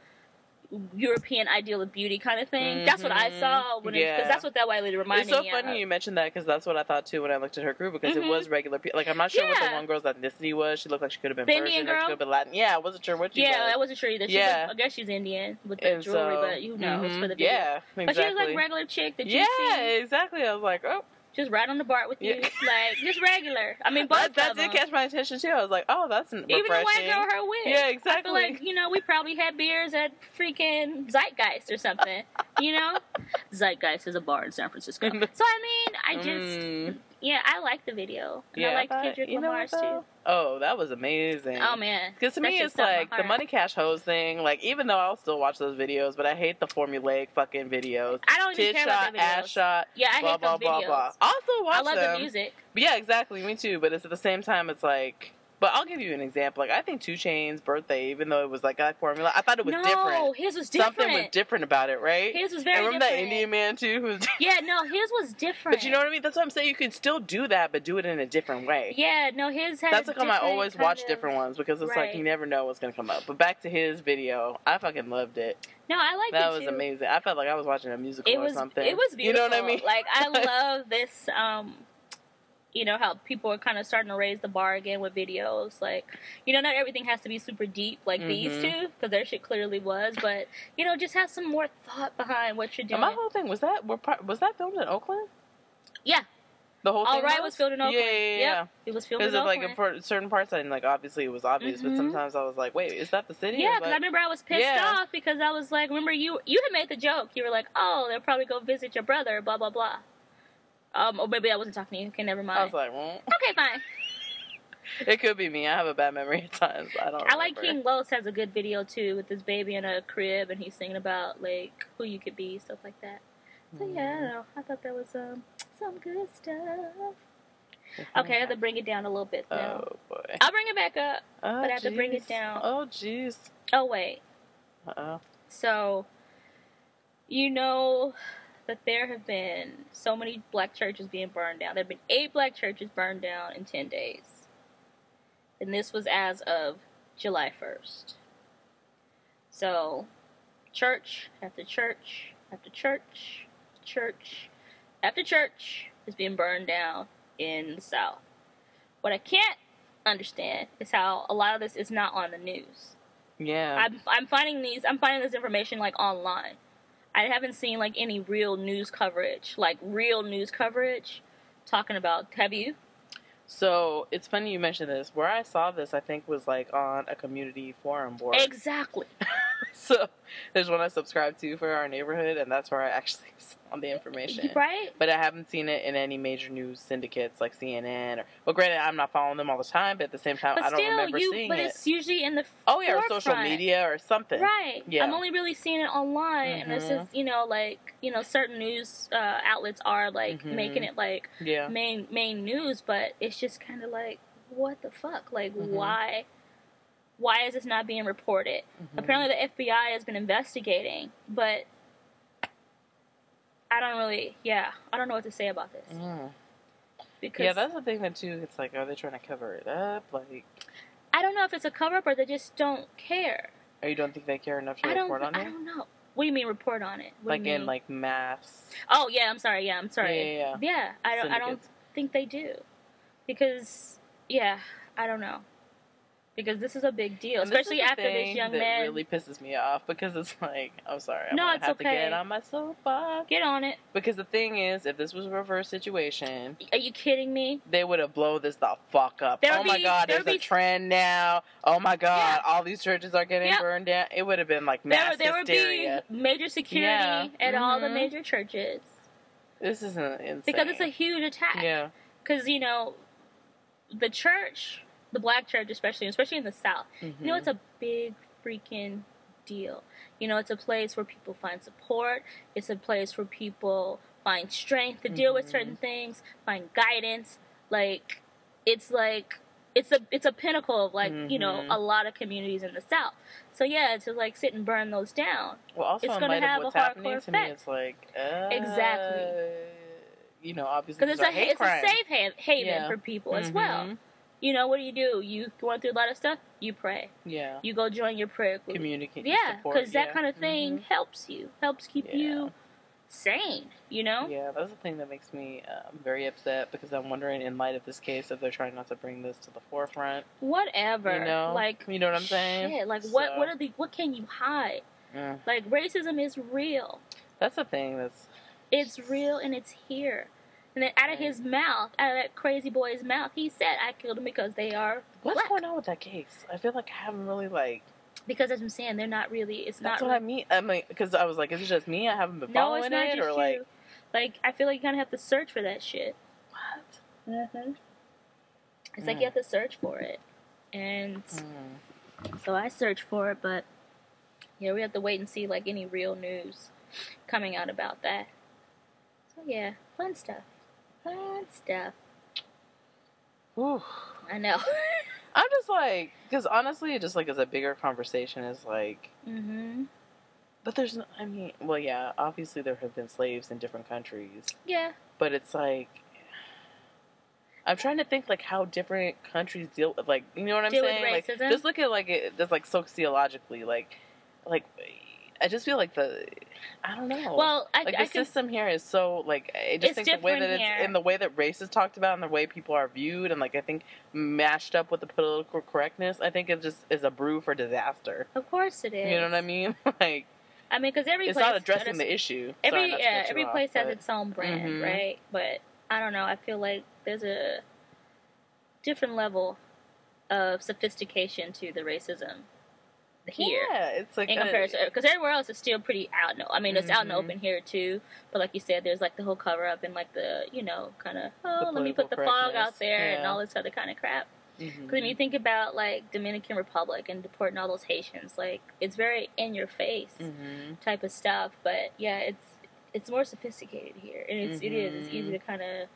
European ideal of beauty kind of thing. That's what I Mhm. saw when because Yeah. that's what that white lady reminded me. It's so me funny of. you mentioned that because that's what I thought too when I looked at her group because Mhm. it was regular people. Like I'm not sure what the one girl's ethnicity was. She looked like she could have been The Persian Indian or she girl? could have been Latin. Yeah, I wasn't sure what she Yeah, I was. wasn't sure either. She Yeah. I guess she's Indian with the And jewelry, so- but you know, it's mhm, for the video. Yeah, exactly. But she was like regular chick that you yeah, see exactly. I was like, oh, just right on the BART with you, Yeah. like just regular. I mean, both that, that did catch my attention too. I was like, oh, that's refreshing. Even the white girl, her wig. Yeah, I exactly. feel like you know we probably had beers at freaking Zeitgeist or something. you know, Zeitgeist is a bar in San Francisco. so I mean, I just Mm, yeah, I like the video. And yeah, I like thought- Kendrick you know Lamar's too. Oh, that was amazing. Oh man, Because to That me, it's like the money cash hose thing. Like, even though I'll still watch those videos, but I hate the formulaic fucking videos. I don't even Tit care shot, about the videos. ass shot, yeah, I blah hate blah those blah videos. blah. Also watch I love them. the music. But yeah, exactly. Me too. But it's at the same time, it's like. But I'll give you an example. Like I think 2 Chainz's birthday, even though it was like that formula, I thought it was no, different. his was different. Something was different about it, right? His was very. And remember different. that Indian man too, who's. Yeah, no, his was different. but you know what I mean? That's what I'm saying. You can still do that, but do it in a different way. Yeah, no, his had. That's come I always watch of- different ones because it's like you never know what's gonna come up. But back to his video, I fucking loved it. No, I like That it was too. amazing. I felt like I was watching a musical It or something. It was beautiful. You know what I mean? Like I love this. Um, you know how people are kind of starting to raise the bar again with videos. Like, you know, not everything has to be super deep like these Mhm. two because their shit clearly was. But you know, just have some more thought behind what you're And doing. my whole thing was that was that filmed in Oakland? Yeah. The whole All thing right was filmed in Oakland. Yeah, yeah, yeah. It was filmed Because in of like in certain parts, and like obviously it was obvious, but Mhm. sometimes I was like, wait, is that the city? Yeah, because I remember I was pissed Yeah. off because I was like, remember you you had made the joke. You were like, oh, they'll probably go visit your brother, blah blah blah. Um, or maybe I wasn't talking to you. Okay, never mind. I was like, well, okay, fine. it could be me. I have a bad memory at times. I don't. I like. King Los has a good video too with his baby in a crib and he's singing about like who you could be, stuff like that. So yeah, I don't know. I thought that was um some good stuff. Okay, I have to bring it down a little bit now. Oh boy. I'll bring it back up. Oh, but I have to bring it down. Oh jeez. Oh wait. Uh oh. So you know that there have been so many black churches being burned down. There have been eight black churches burned down in ten days. And this was as of July first. So church after church after church, church after church is being burned down in the South. What I can't understand is how a lot of this is not on the news. Yeah. I'm I'm finding these I'm finding this information like online. I haven't seen like any real news coverage, like real news coverage talking about have you? So it's funny you mentioned this. Where I saw this, I think was like on a community forum board. Exactly. so there's one I subscribe to for our neighborhood, and that's where I actually saw the information. Right? But I haven't seen it in any major news syndicates like CNN or. Well, granted, I'm not following them all the time, but at the same time, But I don't still remember you seeing but it. But it's usually in the Oh yeah, or social media or something. Right. Yeah. I'm only really seeing it online and it's just, you know, like, you know, certain news uh, outlets are like Mhm. making it like Yeah. main main news, but it's just kind of like what the fuck? Like Mhm. why why is this not being reported? Mhm. Apparently, the FBI has been investigating, but I don't really, yeah, I don't know what to say about this Mm. because Yeah, that's the thing that too. It's like, are they trying to cover it up? Like, I don't know if it's a cover up or they just don't care. or you don't think they care enough to I report on I it? I don't know. What do you mean report on it? What Like in like maths. oh yeah, I'm sorry, yeah, I'm sorry, Yeah, yeah, yeah. I don't, I don't Syndicates. think they do because yeah, I don't know because this is a big deal, And this is especially the after this young that man. really pisses me off because it's like, I'm sorry, I'm No, gonna it's have okay. to get on my soapbox. Get on it. Because the thing is, if this was a reverse situation, Are you kidding me? they would have blown this the fuck up. There oh would my be- god, there there's would a trend now. Oh my god, Yeah. all these churches are getting Yep. burned down. It would have been like There, mass there would hysteria. be major security Yeah. at all the Mhm. major churches This isn't insane. because it's a huge attack. yeah. Because you know, the church, the black church, especially, especially in the South, you know, Mhm. it's a big freaking deal. You know, it's a place where people find support. It's a place where people find strength to deal with Mhm. certain things, find guidance. Like, it's like it's a it's a pinnacle of like you know Mhm. a lot of communities in the South. So yeah, to like sit and burn those down. Well, also it's gonna have a hardcore to me, effect. it's like uh, Exactly. You know, obviously because it's a it's crimes. a safe ha- haven Yeah. for people as well. You know, what do you do? You going through a lot of stuff. You pray. Yeah. You go join your prayer group. Communicate. Yeah, because that yeah. kind of thing Mhm. helps you, helps keep Yeah. you sane. You know. Yeah, that's the thing that makes me um, very upset because I'm wondering, in light of this case, if they're trying not to bring this to the forefront. Whatever. You know? like You know what I'm saying? Shit, like what? So- What are the? What can you hide? Mm. Like racism is real. That's the thing. That's It's real and it's here. And then out of his mouth, out of that crazy boy's mouth, he said, "I killed him because they are what's black." going on with that case. I feel like I haven't really like. Because as I'm saying, they're not really. It's That's not. what I really, mean. I mean, because I was like, is it just me? I haven't been no, following it, just or you. like Like I feel like you kind of have to search for that shit. what? Mm-hmm. It's like Mm. you have to search for it, and Mm. so I searched for it, but yeah, we have to wait and see like any real news coming out about that. So yeah, fun stuff. Fun stuff. Whew. I know. I'm just like, because honestly, it just like as a bigger conversation is like, mhm. but there's, no, I mean, well, yeah, obviously there have been slaves in different countries, Yeah. but it's like. I'm trying to think like how different countries deal with like you know what I'm Deal saying like just look at like it just like sociologically like like I just feel like the I don't know Well, I, like I the can. system here is so like I just think the way that it's here. in the way that race is talked about and the way people are viewed and like I think mashed up with the political correctness I think it just is a brew for disaster. Of course it is. You know what I mean? like I mean, because every it's place not addressing has- the issue. Every Sorry yeah, every off, place has but- its own brand, Mhm. right? But I don't know. I feel like there's a different level of sophistication to the racism here. Yeah, it's like in a- comparison, because everywhere else is still pretty out. No, I mean it's out in the Mhm. open here too. But like you said, there's like the whole cover up and like the you know kind of oh let me put the fog out there and all this other kind of crap. Because when you think about like Dominican Republic and deporting all those Haitians, like it's very in your face Mhm. type of stuff. But yeah, it's it's more sophisticated here, and it's it is it's easy Mhm. to kind of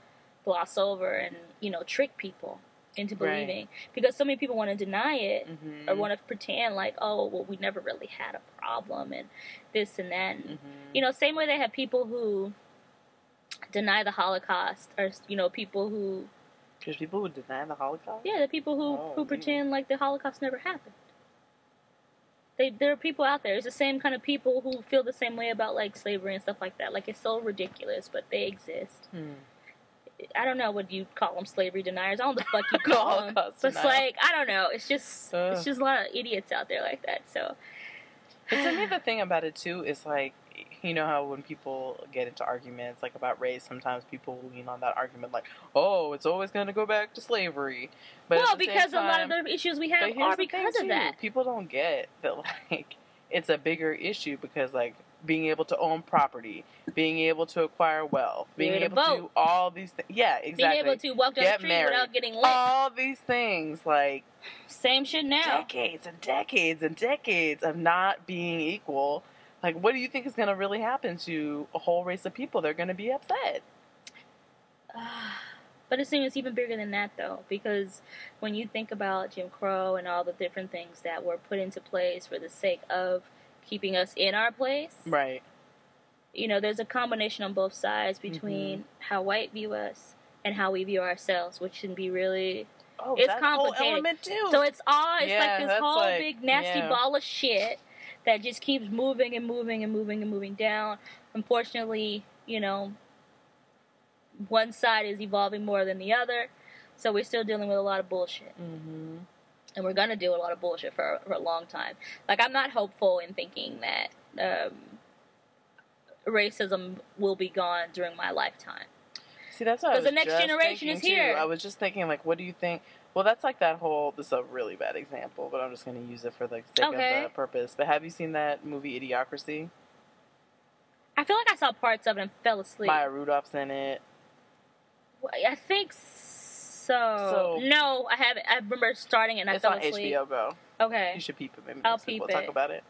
gloss over and you know trick people into Right. believing because so many people want to deny it Mhm. or want to pretend like oh well we never really had a problem and this and that. And, Mhm. You know, same way they have people who deny the Holocaust or you know people who There's people who deny the Holocaust. yeah the people who Oh, who pretend like the Holocaust never happened. They, there are people out there. It's the same kind of people who feel the same way about like slavery and stuff like that. Like it's so ridiculous, but they exist. Hmm. I don't know what you call them, slavery deniers. I don't know what the fuck you call them. But it's like I don't know. It's just Ugh. it's just a lot of idiots out there like that. So But to me, the thing about it too is like, you know how when people get into arguments like about race, sometimes people lean on that argument like, "Oh, it's always going to go back to slavery." But well, at the same because a lot of the issues we have are because of too, that. People don't get that like it's a bigger issue because like being able to own property, being able to acquire wealth, being able to do all these things. Yeah, exactly. Being able to walk down Get the street married. without getting lit. all these things like Same shit now. decades and decades and decades of not being equal. Like, what do you think is going to really happen to a whole race of people? They're going to be upset. But it seems even bigger than that, though, because when you think about Jim Crow and all the different things that were put into place for the sake of keeping us in our place, Right. you know, there's a combination on both sides between Mm-hmm. how white view us and how we view ourselves, which can be really. Oh, It's complicated. So it's all, it's Yeah, like this whole like- big nasty yeah. ball of shit that just keeps moving and moving and moving and moving down. Unfortunately, you know, one side is evolving more than the other. So we're still dealing with a lot of bullshit. hmm And we're going to deal with a lot of bullshit for, for a long time. Like, I'm not hopeful in thinking that um, racism will be gone during my lifetime. See, that's what I 'Cause the next generation is here. Too. I was just thinking, like, what do you think? Well, that's like that whole. This is a really bad example, but I'm just going to use it for the sake Okay. of the purpose. But have you seen that movie Idiocracy? I feel like I saw parts of it and fell asleep. Maya Rudolph's in it. I think so. So- no, I haven't. I remember starting it and I it's fell on. HBO Go. Okay. You should peep it. Maybe I'll peep we'll talk about it.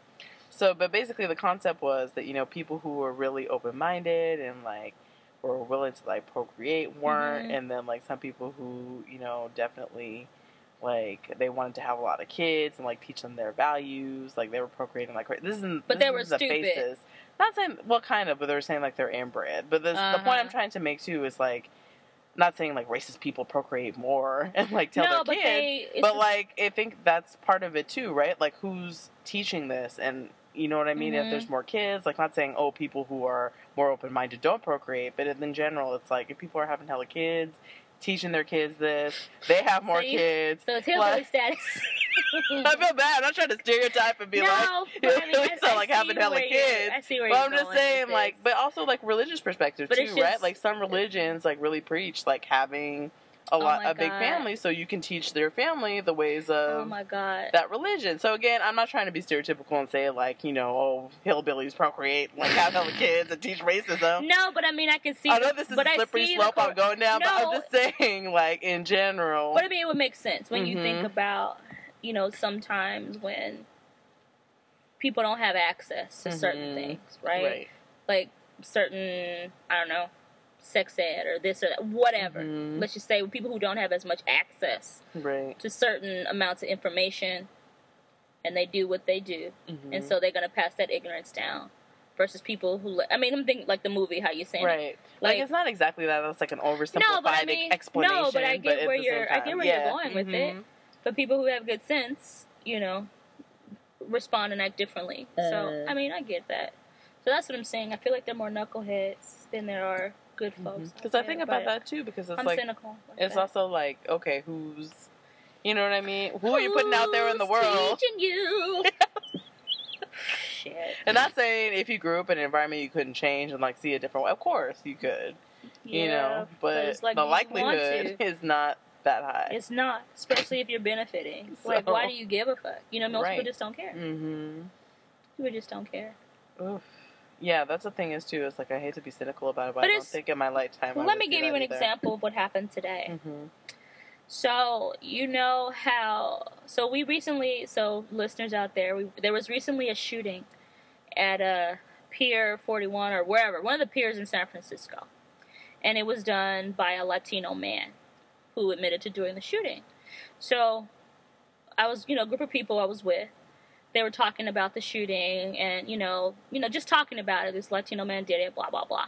So, but basically, the concept was that you know people who were really open minded and like were willing to like procreate weren't, Mhm. and then like some people who you know definitely like they wanted to have a lot of kids and like teach them their values. Like they were procreating like this isn't. But they were the stupid. Not saying well, kind of, but they were saying like they're inbred. But this, the point I'm Uh-huh. trying to make too is like not saying like racist people procreate more and like tell no, their but kids, they. But just- like I think that's part of it too, right? Like who's teaching this and you know what I mean? If Mhm. there's more kids, like not saying oh people who are more open minded don't procreate, but in general it's like if people are having hella kids, teaching their kids this, they have more So you- kids. so it's hillbilly like- status. I feel bad. I'm not trying to stereotype and be no, like but I mean, I, I like having hella kids. I see where But I'm just saying, like, but also like religious perspective But too, it's right? Like some religions like really preach like having a lot Oh a big God. family, so you can teach their family the ways of oh my god. that religion. So again, I'm not trying to be stereotypical and say like you know, oh hillbillies procreate, like have hella kids and teach racism. no, but I mean, I can see. I know this is a slippery slope cor- I'm going down, but I'm just saying, like in general. But I mean, it would make sense when you think Mhm. about, you know, sometimes when people don't have access to certain Mhm. things, right? right. Like certain, I don't know, sex ed or this or that, whatever. Mhm. Let's just say people who don't have as much access Right. to certain amounts of information, and they do what they do, Mhm. and so they're gonna pass that ignorance down. Versus people who, I mean, I'm thinking like the movie, how you saying, it. Right. Like, Like- it's not exactly that. That's like an oversimplified No, but I mean- explanation. no, but I get at where you're- I get where you're going with it. Mhm. but people who have good sense, you know, respond and act differently. so Uh. I mean, I get that. So that's what I'm saying. I feel like there are more knuckleheads than there are good folks. Because Mm-hmm. I think about that too. Because it's I'm like cynical. like it's that. also like okay, who's you know what I mean? Who are you putting out there in the world? Teaching you. Shit. And not saying if you grew up in an environment you couldn't change and like see a different way. Of course you could, Yeah, you know, but, it's like the likelihood is not that high. It's not, especially if you're benefiting. Like, why do you give a fuck? You know, most Right. people just don't care. mm-hmm. People just don't care. Oof. Yeah, that's the thing is too. It's like I hate to be cynical about it, but, But I don't think in my lifetime. Well, let me give you an either. example of what happened today. Mhm. So you know how? So we recently, so listeners out there, we, there was recently a shooting at a Pier 41 or wherever, one of the piers in San Francisco, and it was done by a Latino man who admitted to doing the shooting. So I was, you know, a group of people I was with. They were talking about the shooting, and you know, you know, just talking about it. This Latino man did it, blah blah blah.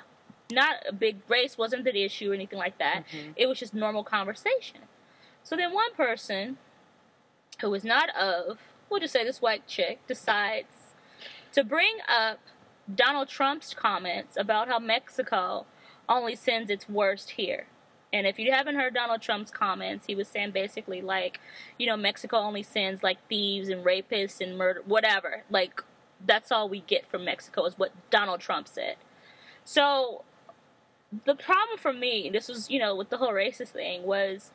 Not a big race wasn't the issue or anything like that. Mhm. It was just normal conversation. So then one person who is not of, we'll just say this white chick, decides to bring up Donald Trump's comments about how Mexico only sends its worst here. And if you haven't heard Donald Trump's comments, he was saying basically like, you know, Mexico only sends like thieves and rapists and murder, whatever. Like, that's all we get from Mexico is what Donald Trump said. So, the problem for me, this was, you know, with the whole racist thing, was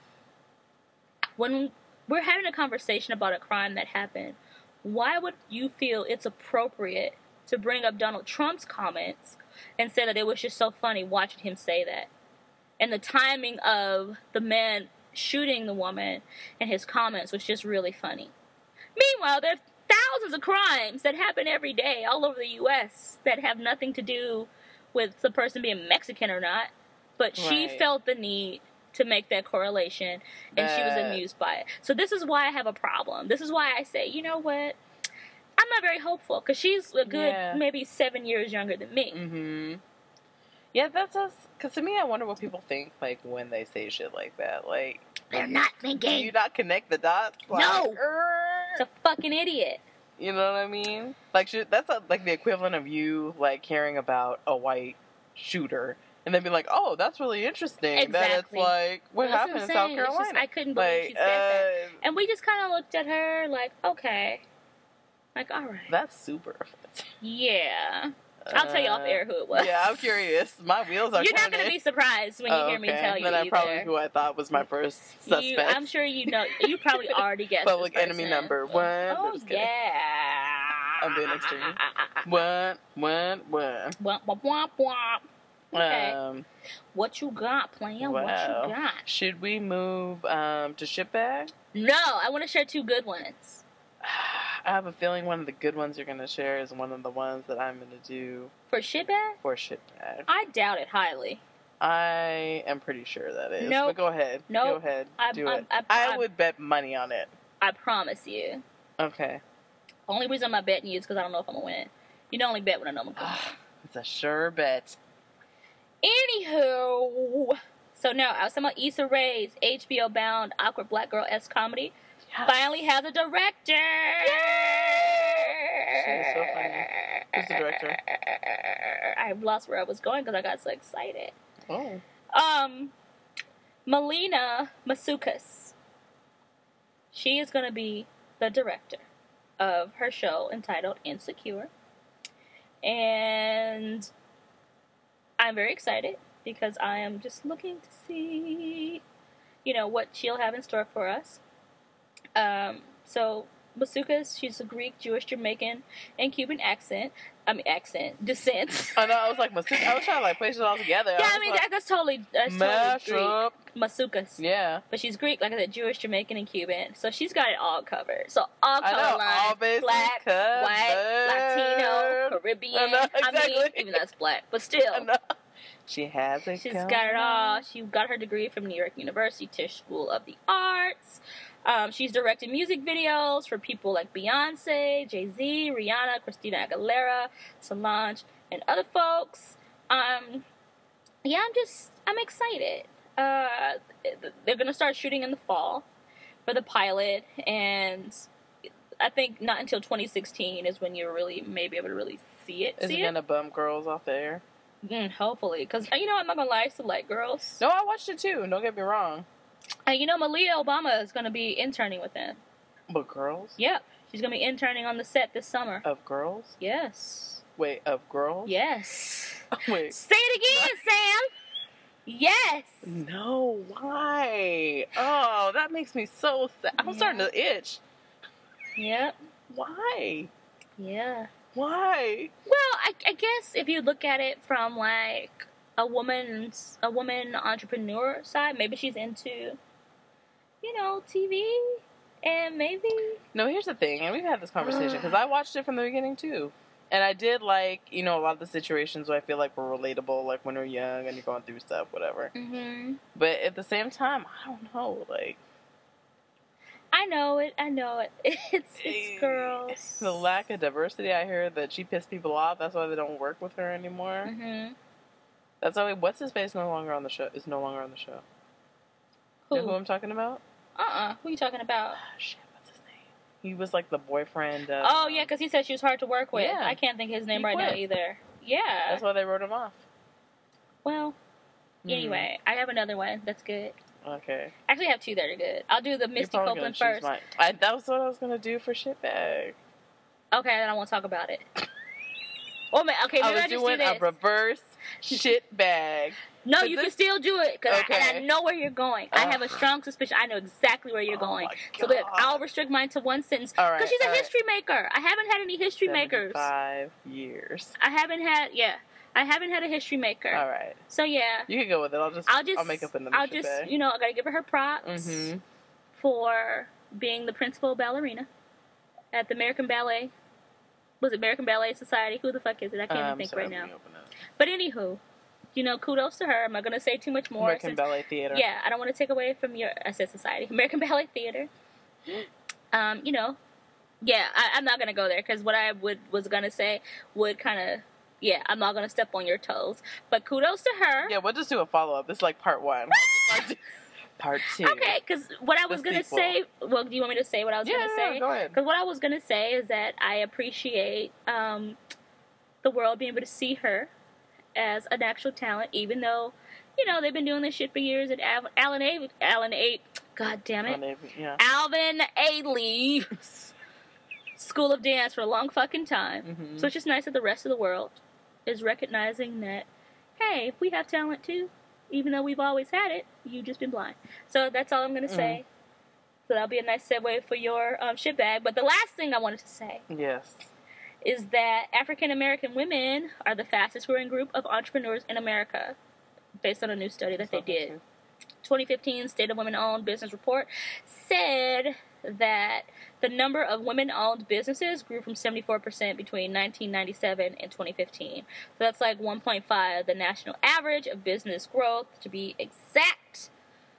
when we're having a conversation about a crime that happened, why would you feel it's appropriate to bring up Donald Trump's comments and say that it was just so funny watching him say that? And the timing of the man shooting the woman and his comments was just really funny. Meanwhile, there are thousands of crimes that happen every day all over the U.S. that have nothing to do with the person being Mexican or not. But she Right. felt the need to make that correlation and she was amused by it. So this is why I have a problem. This is why I say, you know what? I'm not very hopeful because she's a good Yeah. maybe seven years younger than me. Mm-hmm. Yeah, that's us. Because to me, I wonder what people think like when they say shit like that. Like, They're not do thinking. you not connect the dots? Like, No. er, It's a fucking idiot. You know what I mean? Like, that's a, like the equivalent of you like caring about a white shooter and then be like, "Oh, that's really interesting." That it's like what That's happened I'm in South. It's just- Carolina. I couldn't believe like, she said that. uh, And we just kind of looked at her like, okay. Like, all right. that's super. offensive. yeah. I'll tell you off air who it was. Yeah, I'm curious. My wheels are You're not going to be surprised when you Oh, hear me okay. tell you Then I probably who I thought was my first suspect. You, I'm sure you know. You probably already guessed. Public enemy number one. Oh yeah. I'm being extreme. What? What? What? Womp, womp, womp, womp. Okay. Um, What you got, plan? What you got? should we move um, to shitbag? No, I want to share two good ones. I have a feeling one of the good ones you're going to share is one of the ones that I'm going to do For shitbag? for shitbag. I doubt it highly. I am pretty sure that is. Nope. But go ahead. Nope. Go ahead. I'm- do I'm- it. I'm- I I'm- would bet money on it. I promise you. Okay. Only reason I'm not betting you is because I don't know if I'm gonna win. You don't only bet when I know I'm gonna ah, win. it's a sure bet. Anywho, So now I was talking about Issa Rae's HBO bound awkward black girl s comedy finally has a director. She is so funny. Who's the director? I lost where I was going because I got so excited. Oh. Um, Melina Matsoukas. She is going to be the director of her show entitled Insecure. And I'm very excited because I am just looking to see, you know, what she'll have in store for us. Um, so Matsoukas, she's a Greek, Jewish, Jamaican, and Cuban accent. I mean, accent descent. I know. I was like, Masuka. I was trying to like place it all together. yeah, I was mean like, that, that's totally that's totally Greek. Matsoukas. Yeah. But she's Greek, like I said, Jewish, Jamaican, and Cuban. So she's got it all covered. So all I color know. lines, All black, white, Latino. Caribbean. I know, I mean, even that's black, but still, I know. She has it. she's got it all. She got her degree from New York University Tisch School of the Arts. Um, she's directed music videos for people like Beyonce, Jay Z, Rihanna, Christina Aguilera, Solange, and other folks. Um, yeah, I'm just I'm excited. Uh, they're gonna start shooting in the fall for the pilot, and I think not until 2016 is when you really may be able to really see it. Is see it gonna bum girls off the air? Mm, hopefully, because you know I'm not gonna lie, I used to like girls. No, I watched it too. Don't get me wrong. And you know Malia Obama is gonna be interning with them. But girls Yep, she's gonna be interning on the set this summer. of girls. Yes, Wait, of girls. yes. Wait. Say it again, Sam. Yes. No, why? Oh, that makes me so sad. I'm Yeah. starting to itch. Yep. Why? Yeah. Why? Well, I, I guess if you look at it from like a woman's a woman entrepreneur side, maybe she's into, you know, TV, and maybe No, here's the thing, and we've had this conversation because I watched it from the beginning too, and I did like you know a lot of the situations where I feel like were relatable, like when you're young and you're going through stuff, whatever. hmm But at the same time, I don't know, like I know it. I know it. It's it's girls. the lack of diversity. I heard that she pissed people off. That's why they don't work with her anymore. hmm That's why. What's his face? No longer on the show. Is no longer on the show. Who? You know who I'm talking about? Uh uh Who you talking about? Ah, shit, what's his name? He was like the boyfriend. Of, Oh yeah, because he said she was hard to work with. Yeah. I can't think of his name He right now either. Yeah. That's why they wrote him off. Well, Hmm. anyway, I have another one that's good. Okay. Actually, I have two that are good. I'll do the Misty Copeland first. mine. I, that was what I was gonna do for shitbag. Okay, then I won't talk about it. Oh man, okay, I maybe was I, doing do a reverse shitbag. no, you this- can still do it because and I Okay. know where you're going. I have a oh. strong suspicion. I know exactly where you're Oh going. So look, I'll restrict mine to one sentence because right, she's a all right. history maker. I haven't had any history makers. Five years. I haven't had, yeah, I haven't had a history maker. All right. So yeah, You can go with it. I'll just. I'll just, I'll make up another I'll shitbag. just, you know, I gotta give her her props. Mm-hmm. for being the principal ballerina at the American Ballet. Was it American Ballet Society? Who the fuck is it? I can't even Um, think sorry, right now. let me open it. But anywho, you know, kudos to her. I'm not gonna say too much more. American since- Ballet Theater. yeah, I don't want to take away from your. I said society, American Ballet Theater. Um, you know, yeah, I, I'm not gonna go there because what I would was gonna say would kind of. Yeah, I'm not gonna step on your toes, but kudos to her. Yeah, we'll just do a follow up. This is like part one. part two. Okay, because what I was gonna sequel. say. Well, do you want me to say what I was Yeah, gonna say? Yeah, go ahead. Because what I was gonna say is that I appreciate um, the world being able to see her as an actual talent, even though you know they've been doing this shit for years. And Al- Alan A. Alan A. God damn it, they- Yeah. Alvin Ailey School of Dance for a long fucking time. Mhm. So it's just nice that the rest of the world is recognizing that, hey, we have talent too, even though we've always had it. You've just been blind. So that's all I'm gonna say. So that'll be a nice segue for your um, shit bag. But the last thing I wanted to say Yes. is that African American women are the fastest growing group of entrepreneurs in America, based on a new study that they did. 2015 State of Women Owned Business Report said that the number of women owned businesses grew from 74% between 1997 and 2015. So that's like 1.5 the national average of business growth to be exact.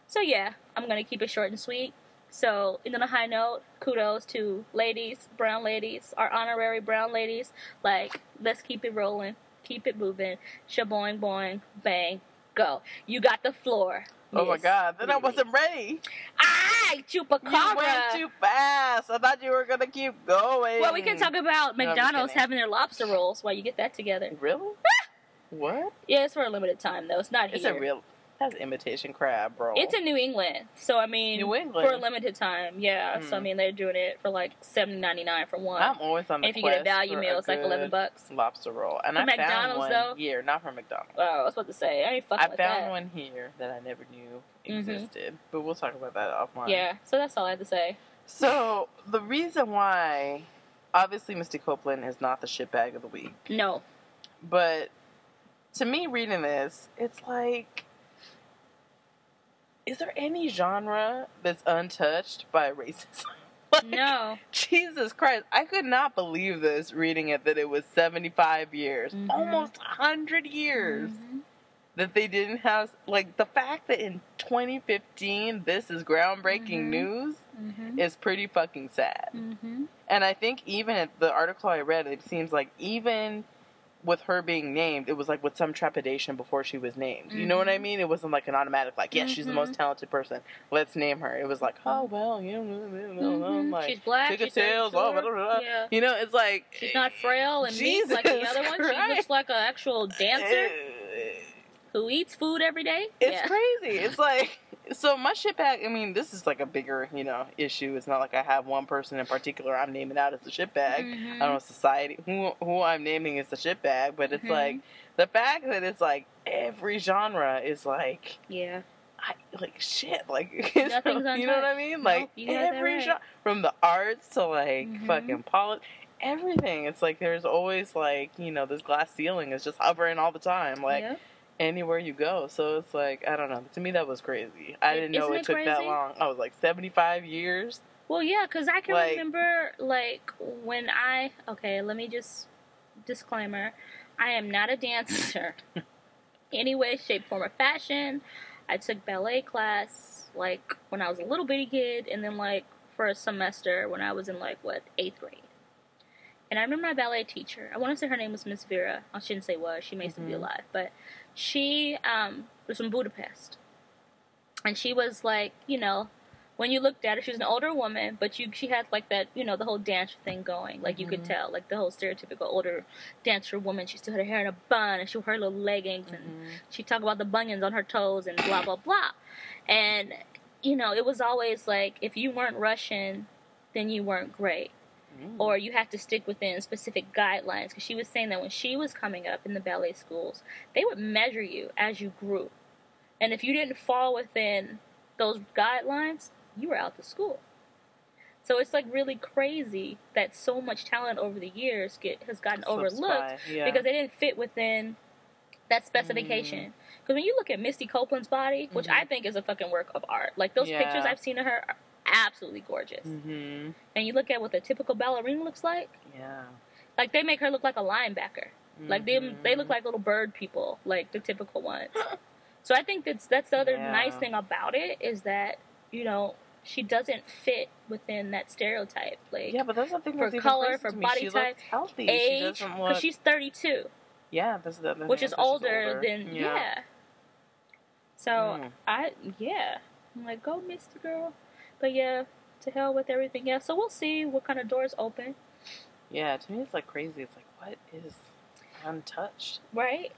So yeah, I'm going to keep it short and sweet. So, in on a high note, kudos to ladies, brown ladies, our honorary brown ladies. Like, let's keep it rolling, keep it moving, shaboing boing, bang, Go. You got the floor. Oh my god, then I wasn't ready. Ah! Ah, chupacabra. You went too fast. I thought you were gonna keep going. well, we can talk about No, McDonald's having their lobster rolls while you get that together. Really? what? Yeah, it's for a limited time though. It's not here. It's a real. That's imitation crab, bro. It's in New England, so I mean, New England? for a limited time. Yeah, so I Hmm. mean, they're doing it for like seven ninety nine for one. I'm always on the and if you get a value meal, a it's like eleven bucks. Lobster roll, and From I found McDonald's, one though? here, not from McDonald's. Oh, I was about to say, I ain't fucking I with found that. one here that I never knew Mhm. existed, but we'll talk about that offline. Yeah, so that's all I have to say. So the reason why, obviously, Misty Copeland is not the shitbag of the week, No, but to me, reading this, it's like, is there any genre that's untouched by racism? Like, no, Jesus Christ, I could not believe this reading it that it was 75 years, Mhm. almost 100 years Mhm. that they didn't have like the fact that in 2015 this is groundbreaking Mhm. news Mhm. is pretty fucking sad. Mhm. And I think even at the article I read, it seems like even with her being named, it was like with some trepidation before she was named. You know what I Mhm. mean? It wasn't like an automatic, like, yes, she's the most Mhm. talented person. Let's name her. It was like, oh, well, you know, Mhm. like, she's black. she's tails, oh, blah, blah, blah. Yeah. You know, it's like. She's not frail and meek like the other one. She looks like an actual dancer who eats food every day. It's yeah. crazy. It's like so my shit bag. I mean, this is like a bigger, you know, issue. It's not like I have one person in particular I'm naming out as the shit bag. Mhm. I don't know society who who I'm naming is the shit bag, but it's Mhm. like the fact that it's like every genre is like Yeah. I, like shit, like you know what I mean? Like that every right. genre, from the arts to like Mhm. fucking politics. Everything. It's like there's always like you know this glass ceiling is just hovering all the time. Like yeah. Anywhere you go. So it's like I don't know. To me, that was crazy. I didn't know isn't it, it took that long. I was like seventy five years. Well, yeah, because I can Like- remember, like, when I. Okay, let me just. Disclaimer I am not a dancer. Any way, shape, form, or fashion. I took ballet class, like, when I was a little bitty kid, and then, like, for a semester when I was in, like, what, eighth grade. And I remember my ballet teacher. I want to say her name was Miss Vera. I shouldn't say was. She may still be Mhm. alive. But she um, was from Budapest. And she was, like, you know, when you looked at her, she was an older woman, but you she had like that, you know, the whole dancer thing going. Like you could Mhm. tell, like the whole stereotypical older dancer woman. She still had her hair in a bun, and she wore her little leggings, and Mm-hmm. she talked about the bunions on her toes, and blah blah blah. And you know, it was always like if you weren't Russian, then you weren't great, Mm. or you have to stick within specific guidelines. Because she was saying that when she was coming up in the ballet schools, they would measure you as you grew, and if you didn't fall within those guidelines, you were out the school. So it's like really crazy that so much talent over the years get has gotten Slips overlooked yeah. because they didn't fit within that specification. Because when you look at Misty Copeland's body, which Mhm. I think is a fucking work of art, like those pictures I've seen of her absolutely gorgeous. hmm And you look at what a typical ballerina looks like, Yeah. like they make her look like a linebacker. Like they they look Mhm. like little bird people, like the typical ones. so I think that's that's the other Yeah. nice thing about it is that you know she doesn't fit within that stereotype, like Yeah, but that's the thing for color, for body she type, looks healthy. age, because look. she's 32, yeah, that's the other which is she's older, than yeah. So Mm. I yeah, I'm like go Misty girl, but yeah, to hell with everything Yeah, So we'll see what kind of doors open, Yeah, to me it's like crazy. It's like what is untouched? right?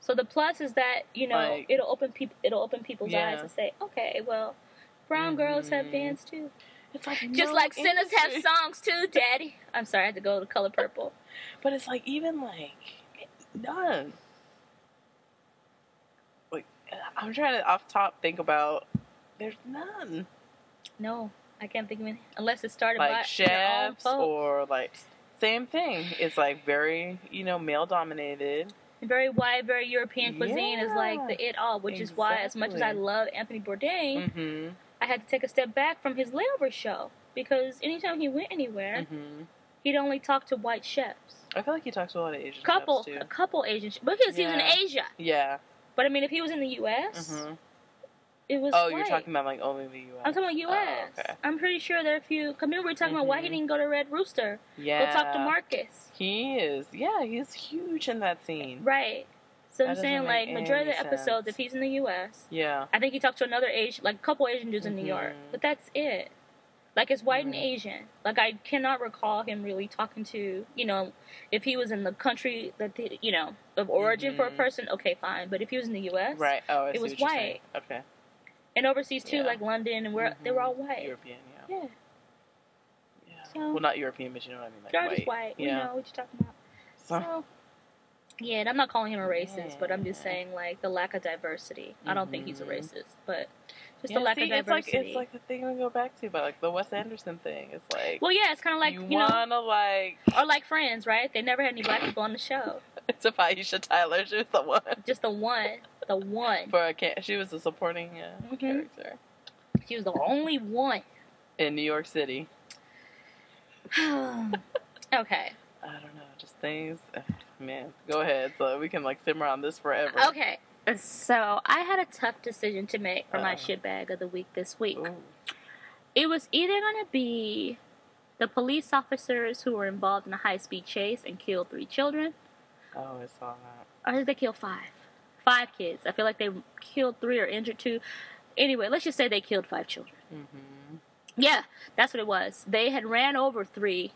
So the plus is that you know Like- it'll open people it'll open people's eyes and say, okay, well, brown girls have Mhm. dance too, It's like just no like sinners have songs too, Daddy. I'm sorry, I had to go to color purple. But it's like even like none. Like I'm trying to off top think about. There's none No, I can't think of any unless it started like by chefs or like same thing. It's like very you know male dominated. very white, very European cuisine is like the it all, which is why, as much as I love Anthony Bourdain, Mm-hmm. I had to take a step back from his layover show because anytime he went anywhere, Mm-hmm. he'd only talk to white chefs. I feel like he talks to a lot of Asian Couple, chefs a couple Asian, because he was in Asia. Yeah. But I mean, if he was in the U.S., hmm it was. Oh, white. you're talking about like only the U.S. I'm talking about U.S. Oh, okay. I'm pretty sure there are a few. Come here, we are talking about why he Mhm. didn't go to Red Rooster. Yeah. Go talk to Marcus. He is. Yeah, he's huge in that scene. Right. So That I'm saying, like, majority of the episodes, if he's in the U.S., Yeah. I think he talked to another Asian, like a couple Asian dudes in New York, Mhm. but that's it. Like it's white and Mhm. Asian. Like I cannot recall him really talking to, you know, if he was in the country that the, you know of origin for a Mhm. person, okay, fine. But if he was in the U.S., Right. Oh, I It see was what you're saying. white. Okay. And overseas too, Yeah. like London, and where they were all white. European, yeah. Yeah, yeah. So- well, not European, but you know what I mean. Like they're all white. just white. Yeah. know what you're talking about. So, So, yeah, and I'm not calling him a racist, but I'm just saying like the lack of diversity. I don't think he's a Mhm. racist, but just yeah, the lack see, of it's like diversity. it's like the thing we go back to, but like the Wes Anderson thing. It's like well, yeah, it's kind of like you, you, know, wanna like or like Friends, right? They never had any black people on the show. it's a Aisha Tyler. She was the one. Just the one, the one. For a ca- she was a supporting uh, Mhm. character She was the only one. in New York City. okay. I don't know, just things. ugh, Man, go ahead. So we can like simmer on this forever. Okay. So I had a tough decision to make for my Uh. shit bag of the week this week. Ooh. It was either going to be the police officers who were involved in a high speed chase and killed three children, Oh, I saw that. or did they kill five? Five kids. I feel like they killed three or injured two. Anyway, let's just say they killed five children. Mm-hmm. Yeah, that's what it was. They had ran over three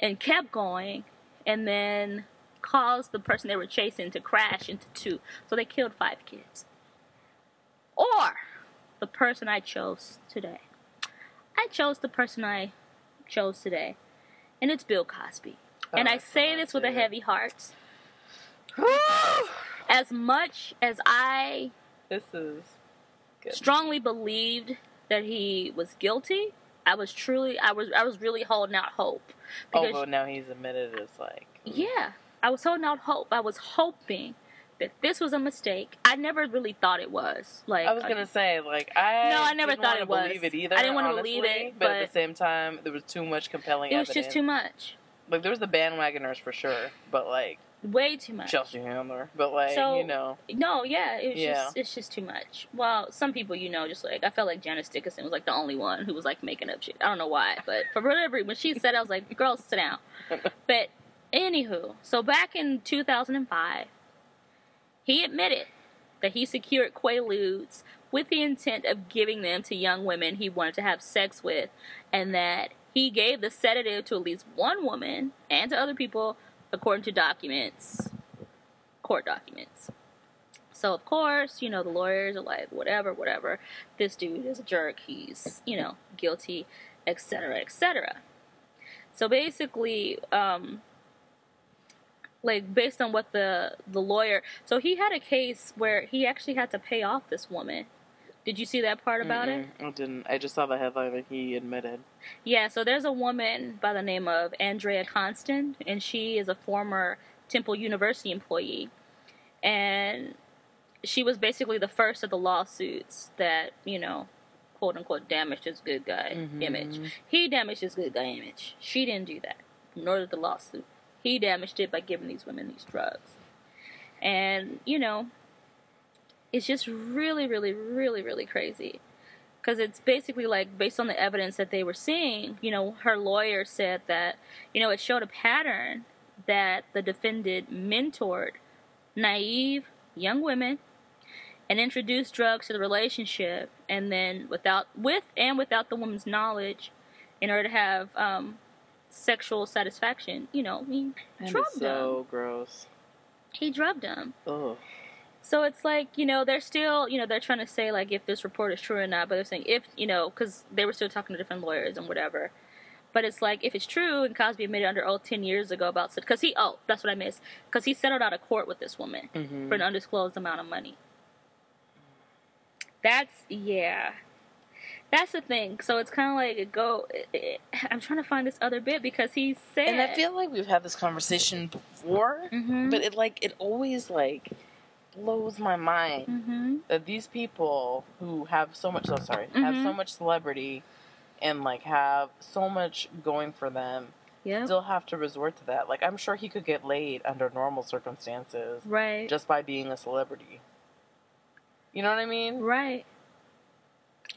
and kept going, and then caused the person they were chasing to crash into two. So they killed five kids. Or the person I chose today. I chose the person I chose today, and it's Bill Cosby. and I say this with a heavy heart. As much as I this is good. strongly believed that he was guilty. I was truly, I was, I was really holding out hope. Oh, Because, but now he's admitted it's like. Mm. yeah, I was holding out hope. I was hoping that this was a mistake. I never really thought it was. Like, I was gonna say, like, I No, I never thought it was. believe it either. I didn't wanna believe it, but, at the same time, there was too much compelling it was evidence. just too much, Like, there was the bandwagoners for sure, but like way too much. Chelsea Handler, but like So- you know, No, yeah, it was Yeah. just, it's just too much. Well, some people, you know, just like I felt like Janice Dickinson was like the only one who was like making up shit. I don't know why, but for whatever when she said, I was like, girls, sit down." But anywho, so back in 2005, he admitted that he secured Quaaludes with the intent of giving them to young women he wanted to have sex with, and that he gave the sedative to at least one woman and to other people, according to documents, court documents. So of course, you know the lawyers are like, whatever, whatever. This dude is a jerk. He's, you know, guilty, etc., etc. So basically, um, like based on what the the lawyer, so he had a case where he actually had to pay off this woman. Did you see that part about it? Mm-mm, I didn't. I just saw the headline that he admitted. Yeah, so there's a woman by the name of Andrea Constand, and she is a former Temple University employee. And she was basically the first of the lawsuits that, you know, quote unquote, damaged his good guy Mhm. image. He damaged his good guy image. She didn't do that, nor did the lawsuit. He damaged it by giving these women these drugs. And, you know, it's just really, really, really, really crazy because it's basically like based on the evidence that they were seeing you know her lawyer said that you know it showed a pattern that the defendant mentored naive young women and introduced drugs to the relationship and then without with and without the woman's knowledge in order to have um, sexual satisfaction you know he And drugged it's them so gross. he drugged them Ugh. So it's like, you know, they're still, you know, they're trying to say, like, if this report is true or not, but they're saying if, you know, because they were still talking to different lawyers and whatever. But it's like, if it's true, and Cosby admitted under oath 10 years ago about, because he, oh, that's what I missed, because he settled out of court with this woman Mhm. for an undisclosed amount of money. That's, yeah. That's the thing. So it's kind of like, it go, it, it, I'm trying to find this other bit because he said. And I feel like we've had this conversation before, Mhm. but it like it always like blows my mind hmm that these people who have so much, oh sorry, have so Mhm. much celebrity and like have so much going for them, Yeah. still have to resort to that. Like I'm sure he could get laid under normal circumstances Right. just by being a celebrity. You know what I mean? Right.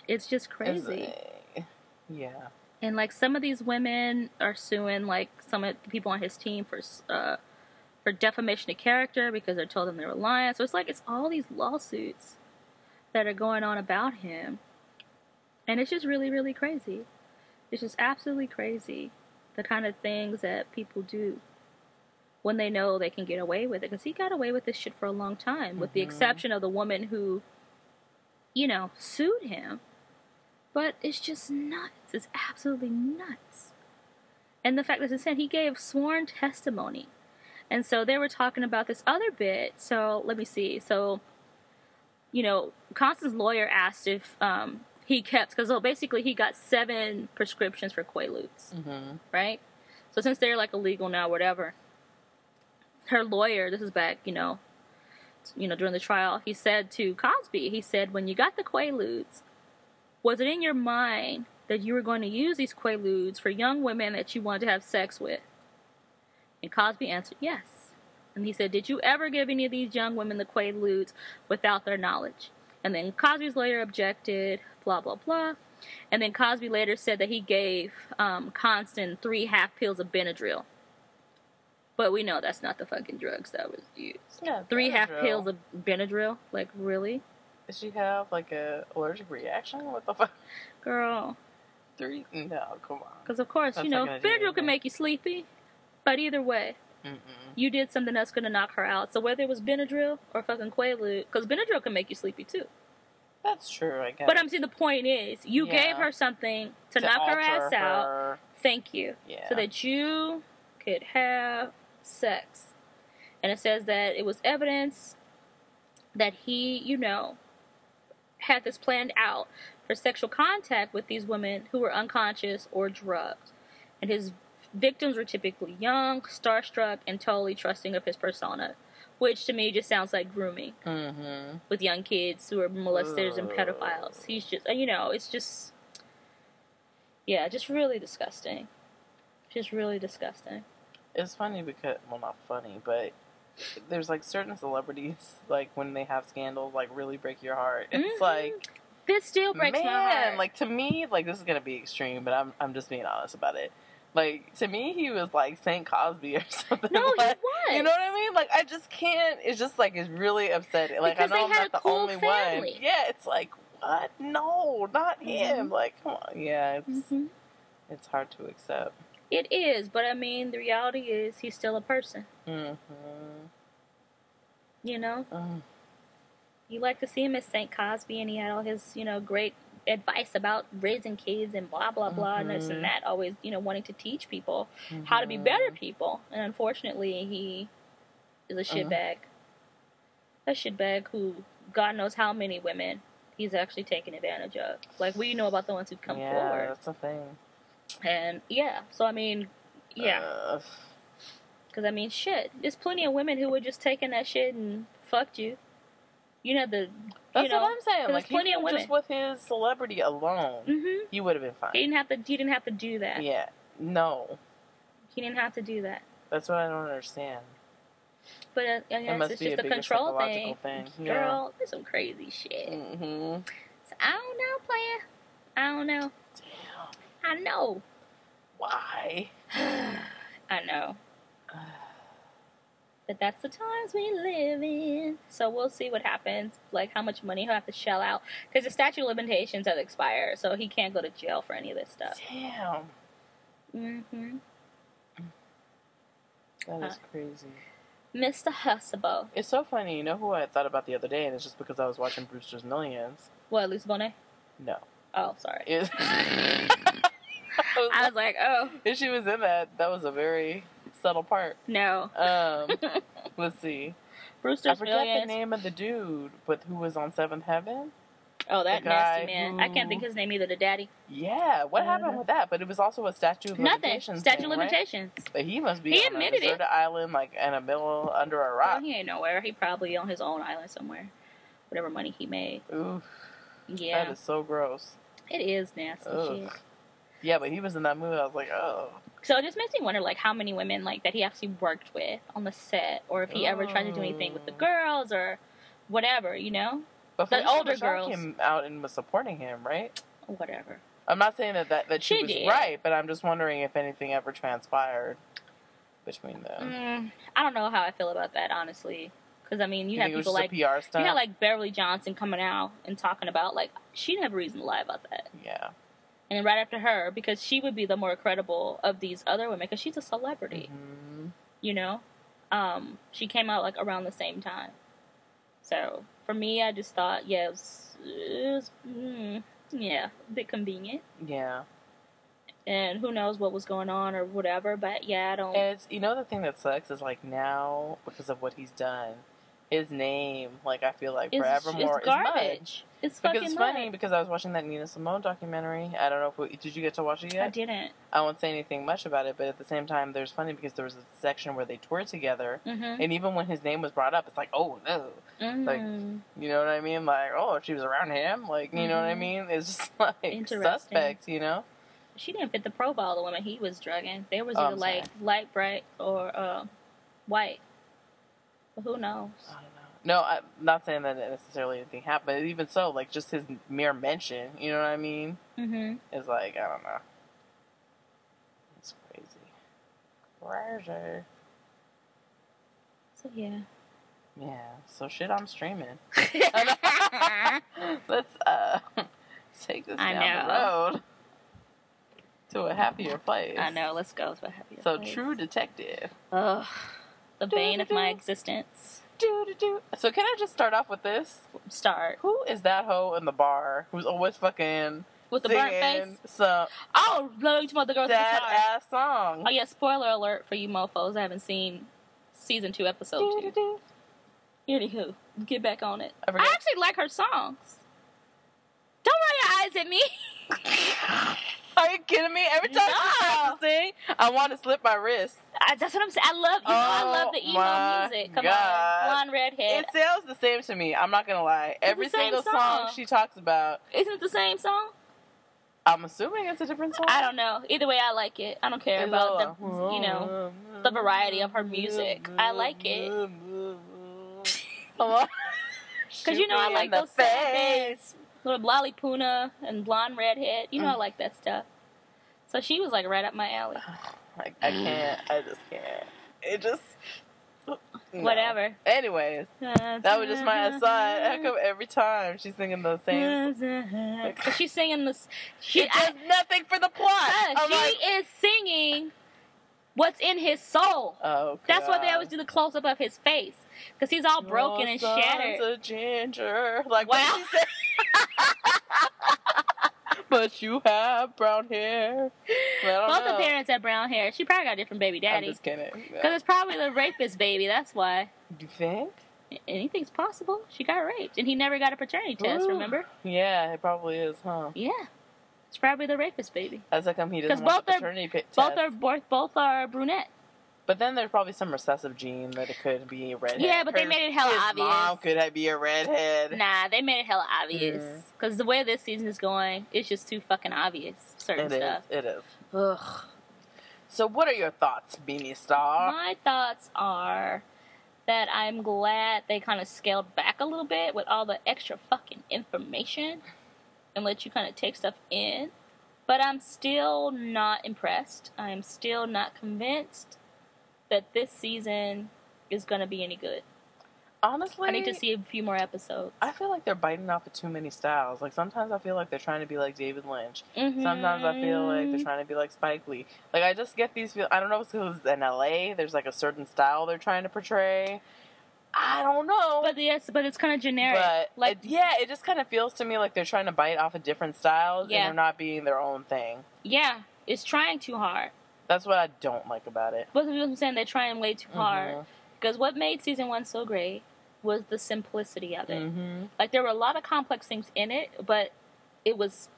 It's just It's, crazy. uh, yeah. And like some of these women are suing like some of the people on his team for uh for defamation of character because they're told them they were lying. So it's like it's all these lawsuits that are going on about him. And it's just really, really crazy. It's just absolutely crazy the kind of things that people do when they know they can get away with it. Because he got away with this shit for a long time, with the Mhm. exception of the woman who, you know, sued him. But it's just nuts. It's absolutely nuts. And the fact that he said he gave sworn testimony. And so they were talking about this other bit. So let me see. So, you know, Constand's lawyer asked if um, he kept, because so basically he got seven prescriptions for Quaaludes Mm-hmm. right? So since they're like illegal now, whatever, her lawyer, this is back, you know, you know, during the trial, he said to Cosby, he said, when you got the Quaaludes, was it in your mind that you were going to use these Quaaludes for young women that you wanted to have sex with? And Cosby answered, yes. And he said, did you ever give any of these young women the Quaaludes without their knowledge? And then Cosby's lawyer objected, blah, blah, blah. And then Cosby later said that he gave um, Constand three half pills of Benadryl. But we know that's not the fucking drugs that was used. Yeah. Three half pills of Benadryl? Like, really? Did she have like a allergic reaction? What the fuck? Girl. Three? No, come on. Because, of course, That's you know, Benadryl can make you sleepy. But either way, Mm-mm. you did something that's going to knock her out. So whether it was Benadryl or fucking Quaalude, because Benadryl can make you sleepy too. That's true, I guess. But I'm saying the point is, you Yeah. gave her something to, knock her ass out. Thank you. Yeah. so that you could have sex. And it says that it was evidence that he, you know, had this planned out for sexual contact with these women who were unconscious or drugged. And his victims were typically young, starstruck, and totally trusting of his persona, which to me just sounds like grooming Mm-hmm. with young kids who are molesters and pedophiles. He's just, you know, it's just, yeah, just really disgusting. Just really disgusting. It's funny because, well, not funny, but there's like certain celebrities, like when they have scandals, like really break your heart. It's Mhm. like, This still breaks man, my heart. like to me, like this is gonna be extreme, but I'm I'm just being honest about it. Like to me, he was like Saint Cosby or something. no, he was. You know what I mean? Like I just can't. It's just like it's really upsetting. Like Because I know they I'm had not a the cool only family. one. Yeah, it's like what? No, not him. Mhm. Like come on. Yeah, it's Mhm. it's hard to accept. It is, but I mean, the reality is he's still a person. Mm-hmm. You know, Mm. you like to see him as Saint Cosby, and he had all his, you know, great advice about raising kids and blah blah blah and this and that. Always, you know, wanting to teach people how to be Mhm. better people. And unfortunately, he is a Uh-huh. shitbag. A shitbag who God knows how many women he's actually taken advantage of. Like we know about the ones who've come yeah, forward. that's a thing. And yeah, so I mean, yeah, because I mean, shit, there's plenty of women who would just taken that shit and fucked you. You know the, that's you know, what I'm saying. Like plenty of could just with his celebrity alone, hmm he would have been fine. He didn't have to. He didn't have to do that. Yeah. No, He didn't have to do that. that's what I don't understand. But uh, I guess must it's be a just a control thing. thing, yeah. Girl, there's some crazy shit. Mm-hmm. So, I don't know, player. I don't know. Damn. I know. Why? I know. But that's the times we live in. So we'll see what happens. Like how much money he'll have to shell out. Because the statute of limitations has expired. So he can't go to jail for any of this stuff. Damn. hmm That is Uh, crazy. Mr. Huxtable. It's so funny. You know who I thought about the other day, and it's just because I was watching Brewster's Millions. What, Lisa Bonet? No. Oh, sorry. I was I was like, oh, if she was in that, that was a very subtle part. no. Um, let's see. I Brewster's forget the name of the dude, but who was on Seventh Heaven? Oh, that nasty man. I can't who- think his name either. The daddy. Yeah, what happened Uh, with that? But it was also a statute of Nothing. limitations. Statute thing, of right? limitations. But he must be He on a admitted it. island, like in a middle under a Well, rock. he ain't nowhere. He probably on his own island somewhere. Whatever money he made. Ooh, Yeah. that is so gross. It is nasty. Yeah, but he was in that movie. I was like, oh, So it just makes me wonder, like, how many women like that he actually worked with on the set, or if he ever tried to do anything with the Oh. girls, or whatever, you know, but The older girls. came out and was supporting him, right? whatever. I'm not saying that that, that she, She was did. right, but I'm just wondering if anything ever transpired. between them. Mm, I don't know how I feel about that, honestly. Because, I mean, you, you have think it was people like. You had like Beverly Johnson coming out and talking about like she didn't have a reason to lie about that, yeah. And then right after her because she would be the more credible of these other women because she's a celebrity, Mhm. you know. Um, she came out like around the same time, so for me, I just thought yeah, it was, it was mm, yeah, a bit convenient, Yeah. and who knows what was going on or whatever, but yeah, I don't. And it's you know the thing that sucks is like now because of what he's done, his name like I feel like it's, forevermore it's is garbage. It's Because it's funny mud. because I was watching that Nina Simone documentary. I don't know if we, did you get to watch it yet? I didn't. I won't say anything much about it, but at the same time, there's funny because there was a section where they toured together, Mm-hmm. and even when his name was brought up, it's like, oh no, like, Mm. you know what I mean? Like, oh, she was around him, like, you know what I Mhm. mean? It's just like suspect, you know? she didn't fit the profile of the woman he was drugging. They was Oh, either I'm like light bright or uh, white. But who knows? I don't know. No, I'm not saying that necessarily anything happened, but even so, like, just his mere mention, you know what I mean? Mm-hmm. Is like, I don't know. It's crazy. Crazy. So yeah. Yeah, so shit I'm streaming. Let's uh take this I down the road to a happier place. I know. Let's go. to So happy. So True Detective. Ugh. The bane of my existence. So can I just start off with this? Start Who is that hoe in the bar who's always fucking with the burnt face. some Oh, no, you about the girl with the sad guitar? ass song? Oh yeah. Spoiler alert for you mofo's. I haven't seen season two, episode two. Anywho, get back on it. I. I actually like her songs. Don't roll your eyes at me. Are you kidding me? Every time she No. to sing, I want to slip my wrist. I, that's what I'm saying. I love you know I Oh love the emo music. Come God. on, blonde redhead. It sounds the same to me. I'm not gonna lie. Every single song. song. she talks about, Isn't it the same song? I'm assuming it's a different song. I don't know. Either way, I like it. I don't care It's about the like, you know the variety of her music. I like it. Because because you know I like those sad Little Lali Puna and blonde redhead. You know I Mm. like that stuff. So she was like right up my alley. I, I can't. I just can't. It just. no. Whatever. Anyways, that was just my aside. How come every time she's singing the same? Because she's singing this. She, It does nothing for the plot. Uh, she like, is singing what's in his soul. oh, That's why they always do the close up of his face. Because he's all broken and shattered. a ginger. Like she but you have brown hair. Both know. the parents had brown hair. She probably got a different baby daddy. I'm just kidding. Because it's probably the rapist baby. That's why. you think? Anything's possible. She got raped. And he never got a paternity test, Ooh. remember? Yeah, it probably is, huh? Yeah. It's probably the rapist baby. That's how come he doesn't want both are- paternity pi- test. Both are both, both are brunette. But then there's probably some recessive gene that it could be a redhead. Yeah, but they made it hella his obvious. Mom could I be a redhead. Nah, they made it hella obvious. Mm. Because the way this season is going, it's just too fucking obvious. Certain It is. stuff. It is. Ugh. So, what are your thoughts, Beanie Star? My thoughts are that I'm glad they kind of scaled back a little bit with all the extra fucking information and let you kind of take stuff in. But I'm still not impressed. I'm still not convinced that this season is going to be any good. Honestly, I need to see a few more episodes. I feel like they're biting off of too many styles. Like sometimes I feel like they're trying to be like David Lynch. Sometimes I feel like they're mm-hmm. trying to be like Spike Lee. Like I just get these feel. I don't know if it's because in LA there's like a certain style they're trying to portray. I don't know. But yes, but it's kind of generic. But like it- yeah, it just kind of feels to me like they're trying to bite off of different styles Yeah. and they're not being their own thing. yeah, it's trying too hard. That's what I don't like about it. But I'm saying they're trying way too hard. Because what made season one so great was the simplicity of it. Mhm. Like there were a lot of complex things in it, but it was,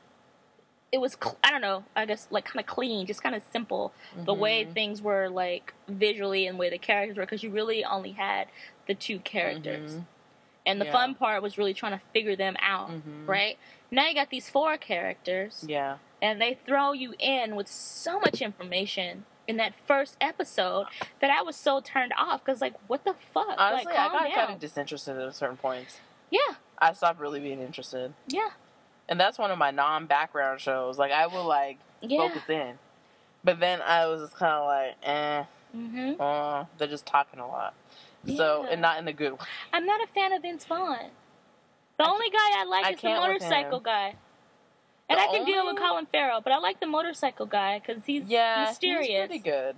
it was cl- I don't know. I guess like kind of clean, just kind of simple. The way Mhm. things were like visually and the way the characters were, because you really only had the two characters, Mhm. and the Yeah. fun part was really trying to figure them out. Mhm. Right now, you got these four characters, Yeah. And they throw you in with so much information in that first episode that I was so turned off because like what the fuck Honestly, like I got down kind of disinterested at certain points. yeah I stopped really being interested. yeah And that's one of my non-background shows. Like I will like yeah focus in, but then I was just kind of like, eh. Mm-hmm. Uh, they're just talking a lot. So Yeah. and not in a good way. I'm not a fan of Vince Vaughn. The only guy I like I is the motorcycle guy. And I can deal with Colin Farrell, but I like the motorcycle guy because he's Yeah, mysterious. he's pretty good.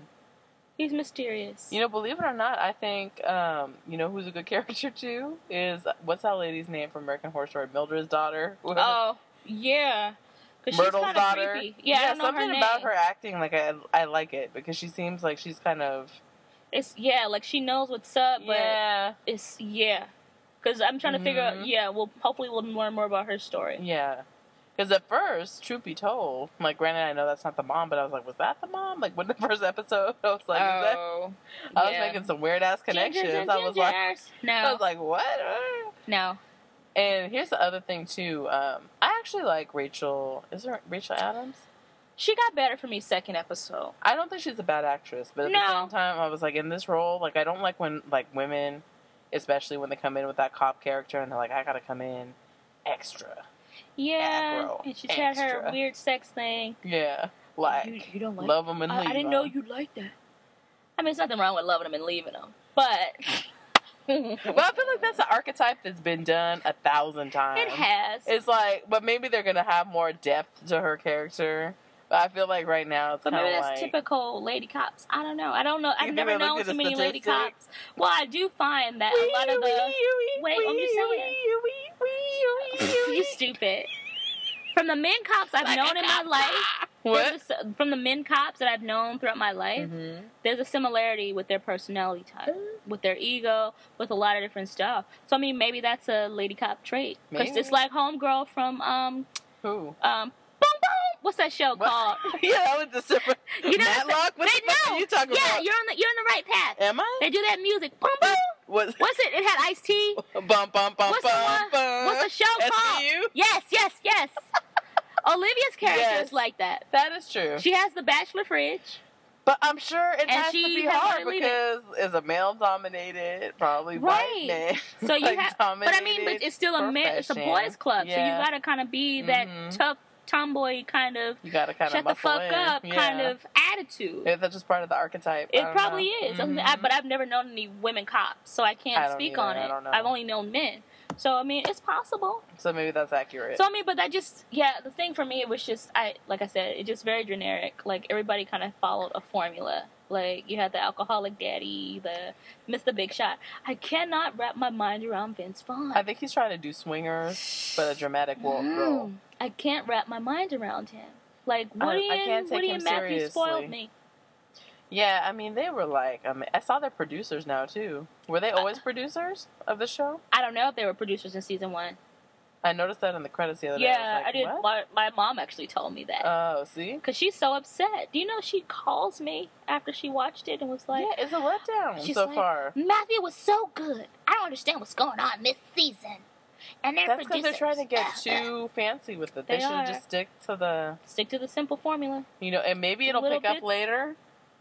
He's mysterious. You know, believe it or not, I think um, you know who's a good character too is what's that lady's name from American Horror Story? Mildred's daughter. oh yeah, because she's Myrtle's daughter. creepy. Yeah, know something her about her acting like I I like it because she seems like she's kind of It's yeah, like she knows what's up, but yeah it's yeah. Because I'm trying to figure out. Mhm. Yeah, well, hopefully we'll learn more about her story. yeah. Because at first, truth be told, like granted, I know that's not the mom, but I was like, was that the mom? Like when the first episode, I was like, oh, I was making some weird ass connections. Gingers and I was like, no, I was like, what? no. And here's the other thing too. Um, I actually like Rachel. Is there Rachel McAdams? She got better for me second episode. I don't think she's a bad actress, but at the same time, I was like in this role. Like I don't like when like women, especially when they come in with that cop character and they're like, I gotta come in extra. Yeah, Aggro. and she had her weird sex thing. Yeah, like you, you don't like. love them and I, leave. I didn't know you'd like that. I mean, there's nothing wrong with loving them and leaving them, but But I feel like that's an archetype that's been done a thousand times. it has. It's like, but maybe they're gonna have more depth to her character. But I feel like right now it's But kind maybe of that's like typical lady cops. I don't know. I don't know. I've never known too many lady cops. Well, I do find that a lot of the Wait, I'm just saying. you stupid. From the men cops I've known in my life, What? a from the men cops that I've known throughout my life, Mhm. there's a similarity with their personality type, with their ego, with a lot of different stuff. So I mean, maybe that's a lady cop trait. Because it's like homegirl from um Who? um. What's that show What? called? yeah, that was the super. You know Matlock. What they the fuck know. are you talking yeah, about? you're on the you're on the right path. Am I? They do that music. Boom boom. What? What's it? It had Ice T. Bum bum bum What's the bum one- bum. What's the show called? SVU? Yes, yes, yes. Olivia's character Yes. is like that. That is true. She has the bachelor fridge. but I'm sure it And has to be hard to because it's a male dominated, probably Right. white man. So you like, have, but I mean, but it's still a man, it's a boys' club. So you gotta kind of be that Mhm. tough tomboy kind of You gotta kind shut of the fuck in. up yeah. kind of attitude. Yeah, that's just part of the archetype. It probably know. is, Mhm. I- but I've never known any women cops, so I can't I speak either. on it. I've only known men, so I mean, it's possible. so maybe that's accurate. So I mean, but that just yeah, the thing for me it was just I like I said, it just very generic. Like everybody kind of followed a formula. Like you had the alcoholic daddy, the Mr. Big Shot. I cannot wrap my mind around Vince Vaughn. I think he's trying to do swingers, but a dramatic wo- role. Mm. I can't wrap my mind around him. Like I- Woody I and can't take Woody and Matthew seriously. spoiled me. Yeah, I mean, they were like, I mean, I saw they're producers now too. Were they always producers of the show? I don't know if they were producers in season one. I noticed that in the credits the other day. Yeah, I like, did. What? My, my mom actually told me that. Oh, see. Cause she's so upset. Do you know she calls me after she watched it and was like, yeah, it's a letdown She's so like, far. Matthew was so good. I don't understand what's going on this season. And they're That's because they're trying to get too fancy with it. They, They should are. just stick to the, Stick to the simple formula. you know, and maybe it'll pick up later.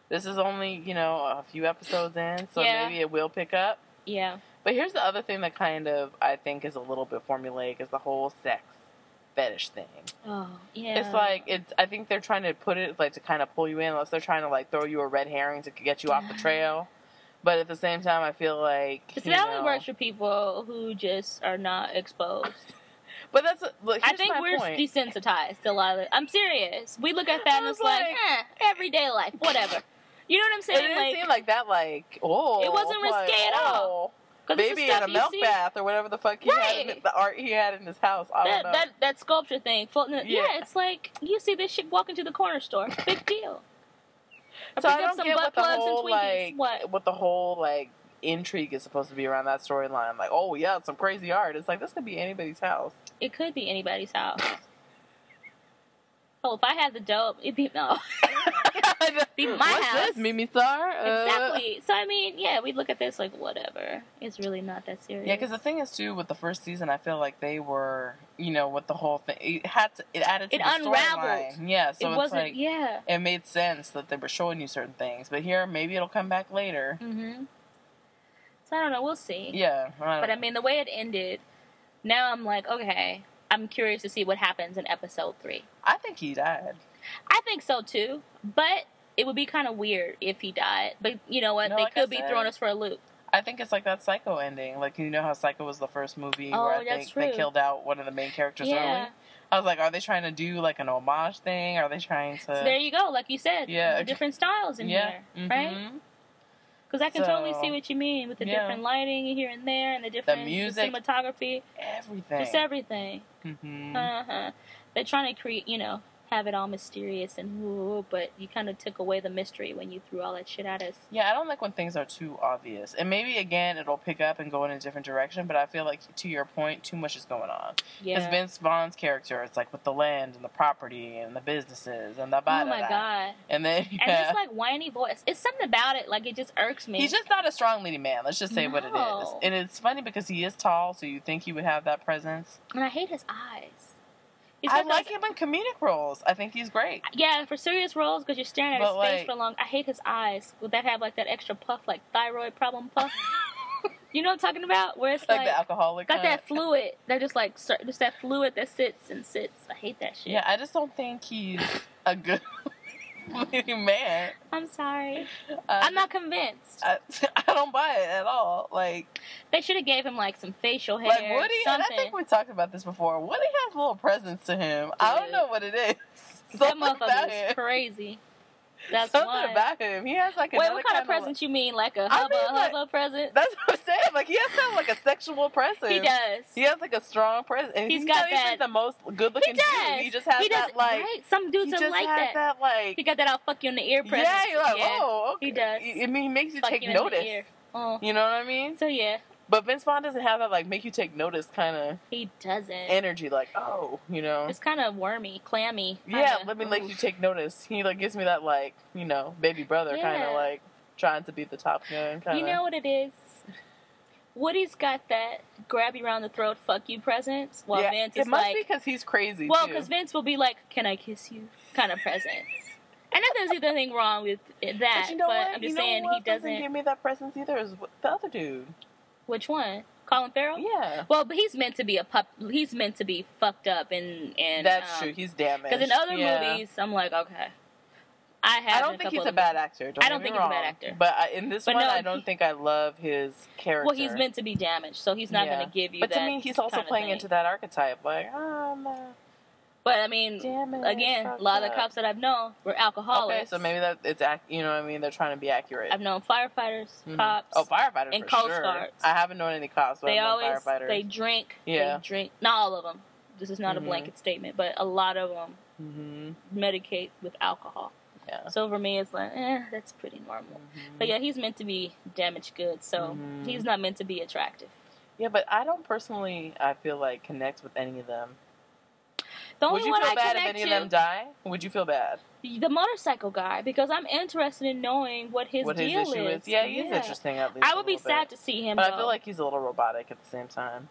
This is only, you know, a few episodes in, so Yeah. maybe it will pick up. Yeah. But here's the other thing that kind of I think is a little bit formulaic is the whole sex fetish thing. Oh, yeah. It's like it's. I think they're trying to put it like to kind of pull you in, unless they're trying to like throw you a red herring to get you off the trail. But at the same time, I feel like Because that only works for people who just are not exposed. But that's look, I think my we're point. desensitized to a lot of it. I'm serious. We look at that and it's like, like- eh, everyday life, whatever. You know what I'm saying? It didn't Like, seem like that. Like oh, It wasn't like, risque at all. oh, Baby in a milk see. bath or whatever the fuck he had, in, Right. the art he had in his house. I That, don't know. that that sculpture thing, floating. Yeah. Yeah. it's like you see this shit walking to the corner store. Big deal. So I don't some get butt what the and whole Twinkies. like What? the whole like intrigue is supposed to be around that storyline. Like oh yeah, some crazy art. It's like this could be anybody's house. It could be anybody's house. Oh, if I had the dope, it'd be no. Be my What's house. this, Mimi Star? Uh, exactly. So I mean, yeah, we look at this like whatever. It's really not that serious. Yeah, because the thing is too with the first season, I feel like they were, you know, with the whole thing, it had to, it added to It the unraveled. storyline. Yeah, so it it's wasn't. like yeah. it made sense that they were showing you certain things, but here maybe it'll come back later. Mm-hmm. So I don't know. We'll see. Yeah, I But I mean, the way it ended, now I'm like, okay, I'm curious to see what happens in episode three. I think he died. I think so too, but it would be kind of weird if he died. But you know what? No, they like could be throwing us for a loop. I think it's like that Psycho ending. Like you know how Psycho was the first movie Oh, where I think they killed out one of the main characters Yeah. early. I was like, are they trying to do like an homage thing? Are they trying to? So there you go. Like you said, Yeah. different styles in yeah. here, right? mhm. Because I can totally see what you mean with the yeah. different lighting here and there, and the different music. cinematography, Everything. just everything. Mhm. Uh-huh. They're trying to create, you know, have it all mysterious and woo, but you kind of took away the mystery when you threw all that shit at us. Yeah, I don't like when things are too obvious. And maybe again it'll pick up and go in a different direction, but I feel like to your point, too much is going on. Yeah. Because Vince Vaughn's character, it's like with the land and the property and the businesses and the oh my god. And then And just like whiny voice. It's something about it, like it just irks me. He's just not a strong leading man. Let's just say what it is. No. And it's funny because he is tall, so you think he would have that presence. and I hate his eyes. He's I like those- him in comedic roles. I think he's great. Uh, yeah, for serious roles, because you're staring at But, his face like- for long. I hate his eyes. Would that have like that extra puff, like thyroid problem puff? you know what I'm talking about? Where it's like, like, the alcoholic. got kind. that fluid. They're just like just that fluid that sits and sits. I hate that shit. Yeah, I just don't think he's a good leading man. I'm sorry. I I'm not convinced. I, I don't buy it at all. Like, They should have gave him like some facial hair, like Woody, and I something. think we talked about this before. Woody has a little presence to him. I don't know what it is. that Something motherfucker is crazy. That's Something why. about him. He has like a Wait, what kind of present you mean? Like a I hubba mean, like- hubba present? That's what I'm saying. Like he has kind of like a sexual presence. He does. He has like a strong presence. And He's he's, got not even that- the most good looking He dude. He just has he does, that like. right? Some dudes He are like has that. like. He got that I'll fuck you in the ear present. yeah, you're like, yeah. oh, okay. He does. I mean, he makes you Fuck take you notice. Oh. You know what I mean? So yeah, But Vince Vaughn doesn't have that like make you take notice kind of he doesn't. energy. Like, oh, you know. it's kind of wormy, clammy. Yeah, kinda. let me make you take notice. He like gives me that like you know baby brother kind of like trying to be the top gun kind of. You know what it is? Woody's got that grab you around the throat, fuck you presence. While yeah, Vince it is must like, be because he's crazy. well, because Vince will be like, "Can I kiss you?" kind of presence. And not there's anything wrong with that, But you know but what? I'm just know saying he doesn't doesn't. give me that presence either. Is the other dude? Which one? Colin Farrell? Yeah, Well, but he's meant to be a pup. He's meant to be fucked up and and that's um, true. He's damaged. Because in other Yeah. movies, I'm like, okay. I have. I don't think he's a bad actor. Don't I don't think he's a bad actor. But I, in this But one, no, I don't he- think I love his character. Well, he's meant to be damaged, so he's not Yeah. going to give you But to me, he's also playing into that archetype. Like, oh, But I mean, damaged. again, a lot of the cops that I've known were alcoholics. Okay, so maybe that it's ac- you know what I mean. They're trying to be accurate. I've known firefighters, Mhm. cops. Oh, firefighters and for Coast sure. Guards. I haven't known any cops, but they I've known always firefighters. they drink. Yeah. They drink. Not all of them. This is not a Mhm. blanket statement, but a lot of them hmm medicate with alcohol. Yeah. So for me, it's like, eh, that's pretty normal. But yeah, he's meant to be damaged goods, so Mhm. he's not meant to be attractive. Yeah, but I don't personally. I feel like connect with any of them. The Would you one feel I bad if any to, of them die? Would you feel bad? the motorcycle guy, because I'm interested in knowing what his what his deal issue is. is? Yeah, he's interesting at least. I would be little sad bit. to see him, but go. I feel like he's a little robotic at the same time.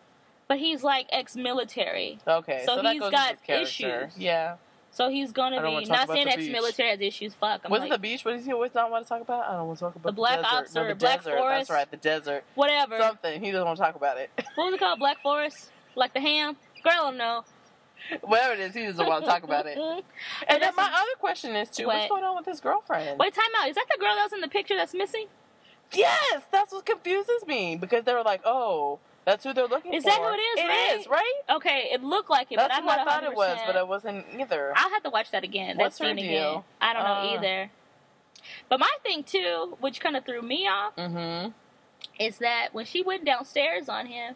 but he's like ex-military, Okay, So so, that he's goes got his issues. Yeah. so he's gonna be not saying ex-military has issues. Fuck, I'm Was it like, the beach? What does he always not want to talk about? I don't want to talk about The Black desert. Ops no, or the Black desert. Forest? That's right, the desert. whatever. Something. He doesn't want to talk about it. What was it called? Black Forest, like the ham. Girl, no. Whatever it is, he doesn't want to talk about it. And then my other question is too: What? What's going on with his girlfriend? Wait, time out. Is that the girl that was in the picture that's missing? Yes, that's what confuses me because they were like, "Oh, that's who they're looking Is for." Is that who it is, It right? is, right? Okay, it looked like it, That's but I'm who I not thought it was, but it wasn't either. I'll have to watch that again. What's that her deal? again. I don't know Uh. either. But my thing too, which kind of threw me off, mm-hmm. is that when she went downstairs on him,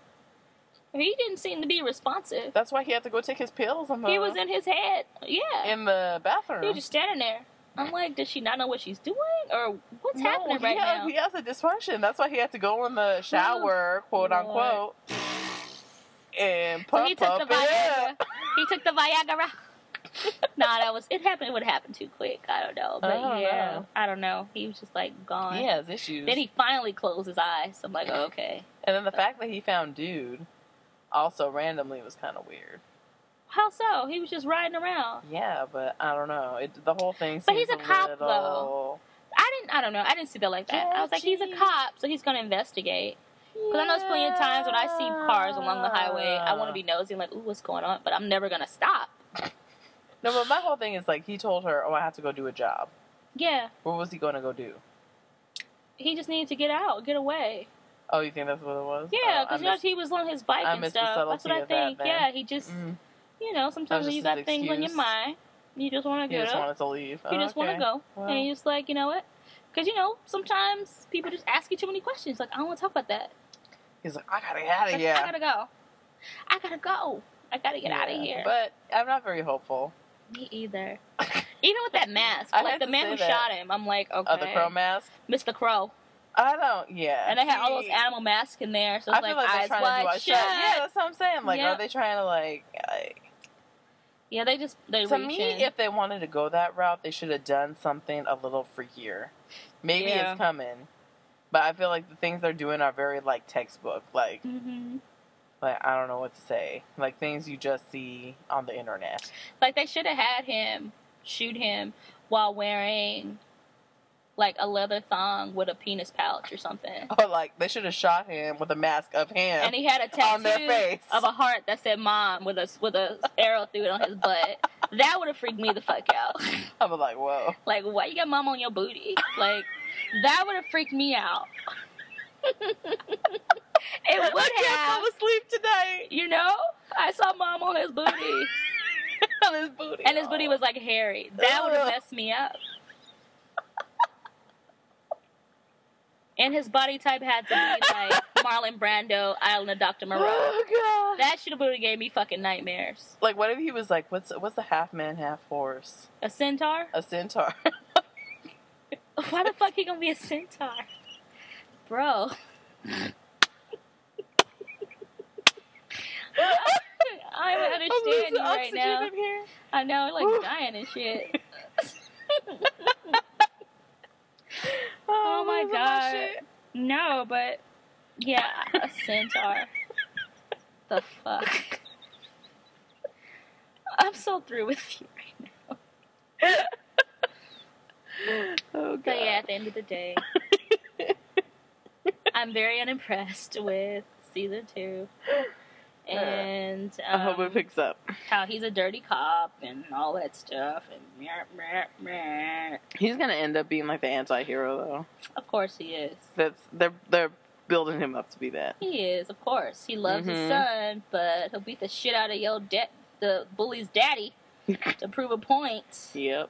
he didn't seem to be responsive. That's why he had to go take his pills. He uh, was in his head. Yeah. in the bathroom. he was just standing there. I'm like, does she not know what she's doing? Or what's no, happening right has, now? He has a dysfunction. That's why he had to go in the oh, shower, quote Lord. unquote, and So pump he took up the Viagra. he took the Viagra. nah, that was it. Happened. It would happen too quick. I don't know, but I don't yeah, know. I don't know. He was just like gone. He has issues. Then he finally closed his eyes. I'm like, oh, okay. and then the fact that he found dude also randomly was kind of weird. How so? He was just riding around. Yeah, but I don't know. It the whole thing. But he's a cop, little... though. I didn't. I don't know. I didn't see that like that. I was like, he's a cop, so he's gonna investigate. Because I know there's plenty of times when I see cars along the highway, I want to be nosy, and like, ooh, what's going on? But I'm never gonna stop. No, but my whole thing is like he told her, "Oh, I have to go do a job." Yeah, What was he going to go do? he just needed to get out, get away. Oh, you think that's what it was? Yeah, Oh, because you know he was on his bike I and stuff. That's what I of that think. yeah, he just, Mm, you know, sometimes when you got things on your mind, you just want to he get just wanted to leave. You Oh, just want to go, Well. and you're just like, you know what? Because you know, sometimes people just ask you too many questions. Like, I don't want to talk about that. He's like, I gotta get out of Like, here. I gotta go. I gotta go. I gotta get out of here. But I'm not very hopeful. Me either. Even with that mask, like the man who that. shot him, I'm like, okay, Of the crow mask. Mr. Crow, I don't. Yeah. and they had all those animal masks in there, so I it's feel like, like they're eyes trying wide to do a shut. Yeah, that's what I'm saying. Like, Yeah. are they trying to like? like Yeah, they just they to reach me, in. if they wanted to go that route, they should have done something a little freakier. Maybe Yeah. it's coming, but I feel like the things they're doing are very like textbook. Like, hmm like I don't know what to say. Like things you just see on the internet. Like they should have had him shoot him while wearing like a leather thong with a penis pouch or something. Or like they should have shot him with a mask of him. And he had a On their tattoo face. of a heart that said "mom" with a with a arrow through it on his butt. That would have freaked me the fuck out. I was like, whoa. Like, why you got mom on your booty? Like, that would have freaked me out. it I would can't have. fall asleep tonight. You know, I saw mom on his booty, on his booty. and his booty was like hairy. That would have messed me up. And his body type had to be like Marlon Brando, Island of Dr. Moreau. Oh god. That should have really gave me fucking nightmares. like what if he was like, what's what's a half man, half horse? A centaur? A centaur. Why the fuck he gonna be a centaur? Bro. I don't understand you right now. I know, like dying and shit. Oh, Oh my I'm God. No, but yeah, a centaur. the fuck? I'm so through with you right now. Oh god. But yeah, at the end of the day, I'm very unimpressed with season two. And I hope um, it picks up. how he's a dirty cop and all that stuff. And meh, meh, meh. He's gonna end up being like the anti-hero though. of course he is. That's they're they're building him up to be that. He is, of course. He loves his Mhm. son, but he'll beat the shit out of your da- the bully's daddy to prove a point. Yep.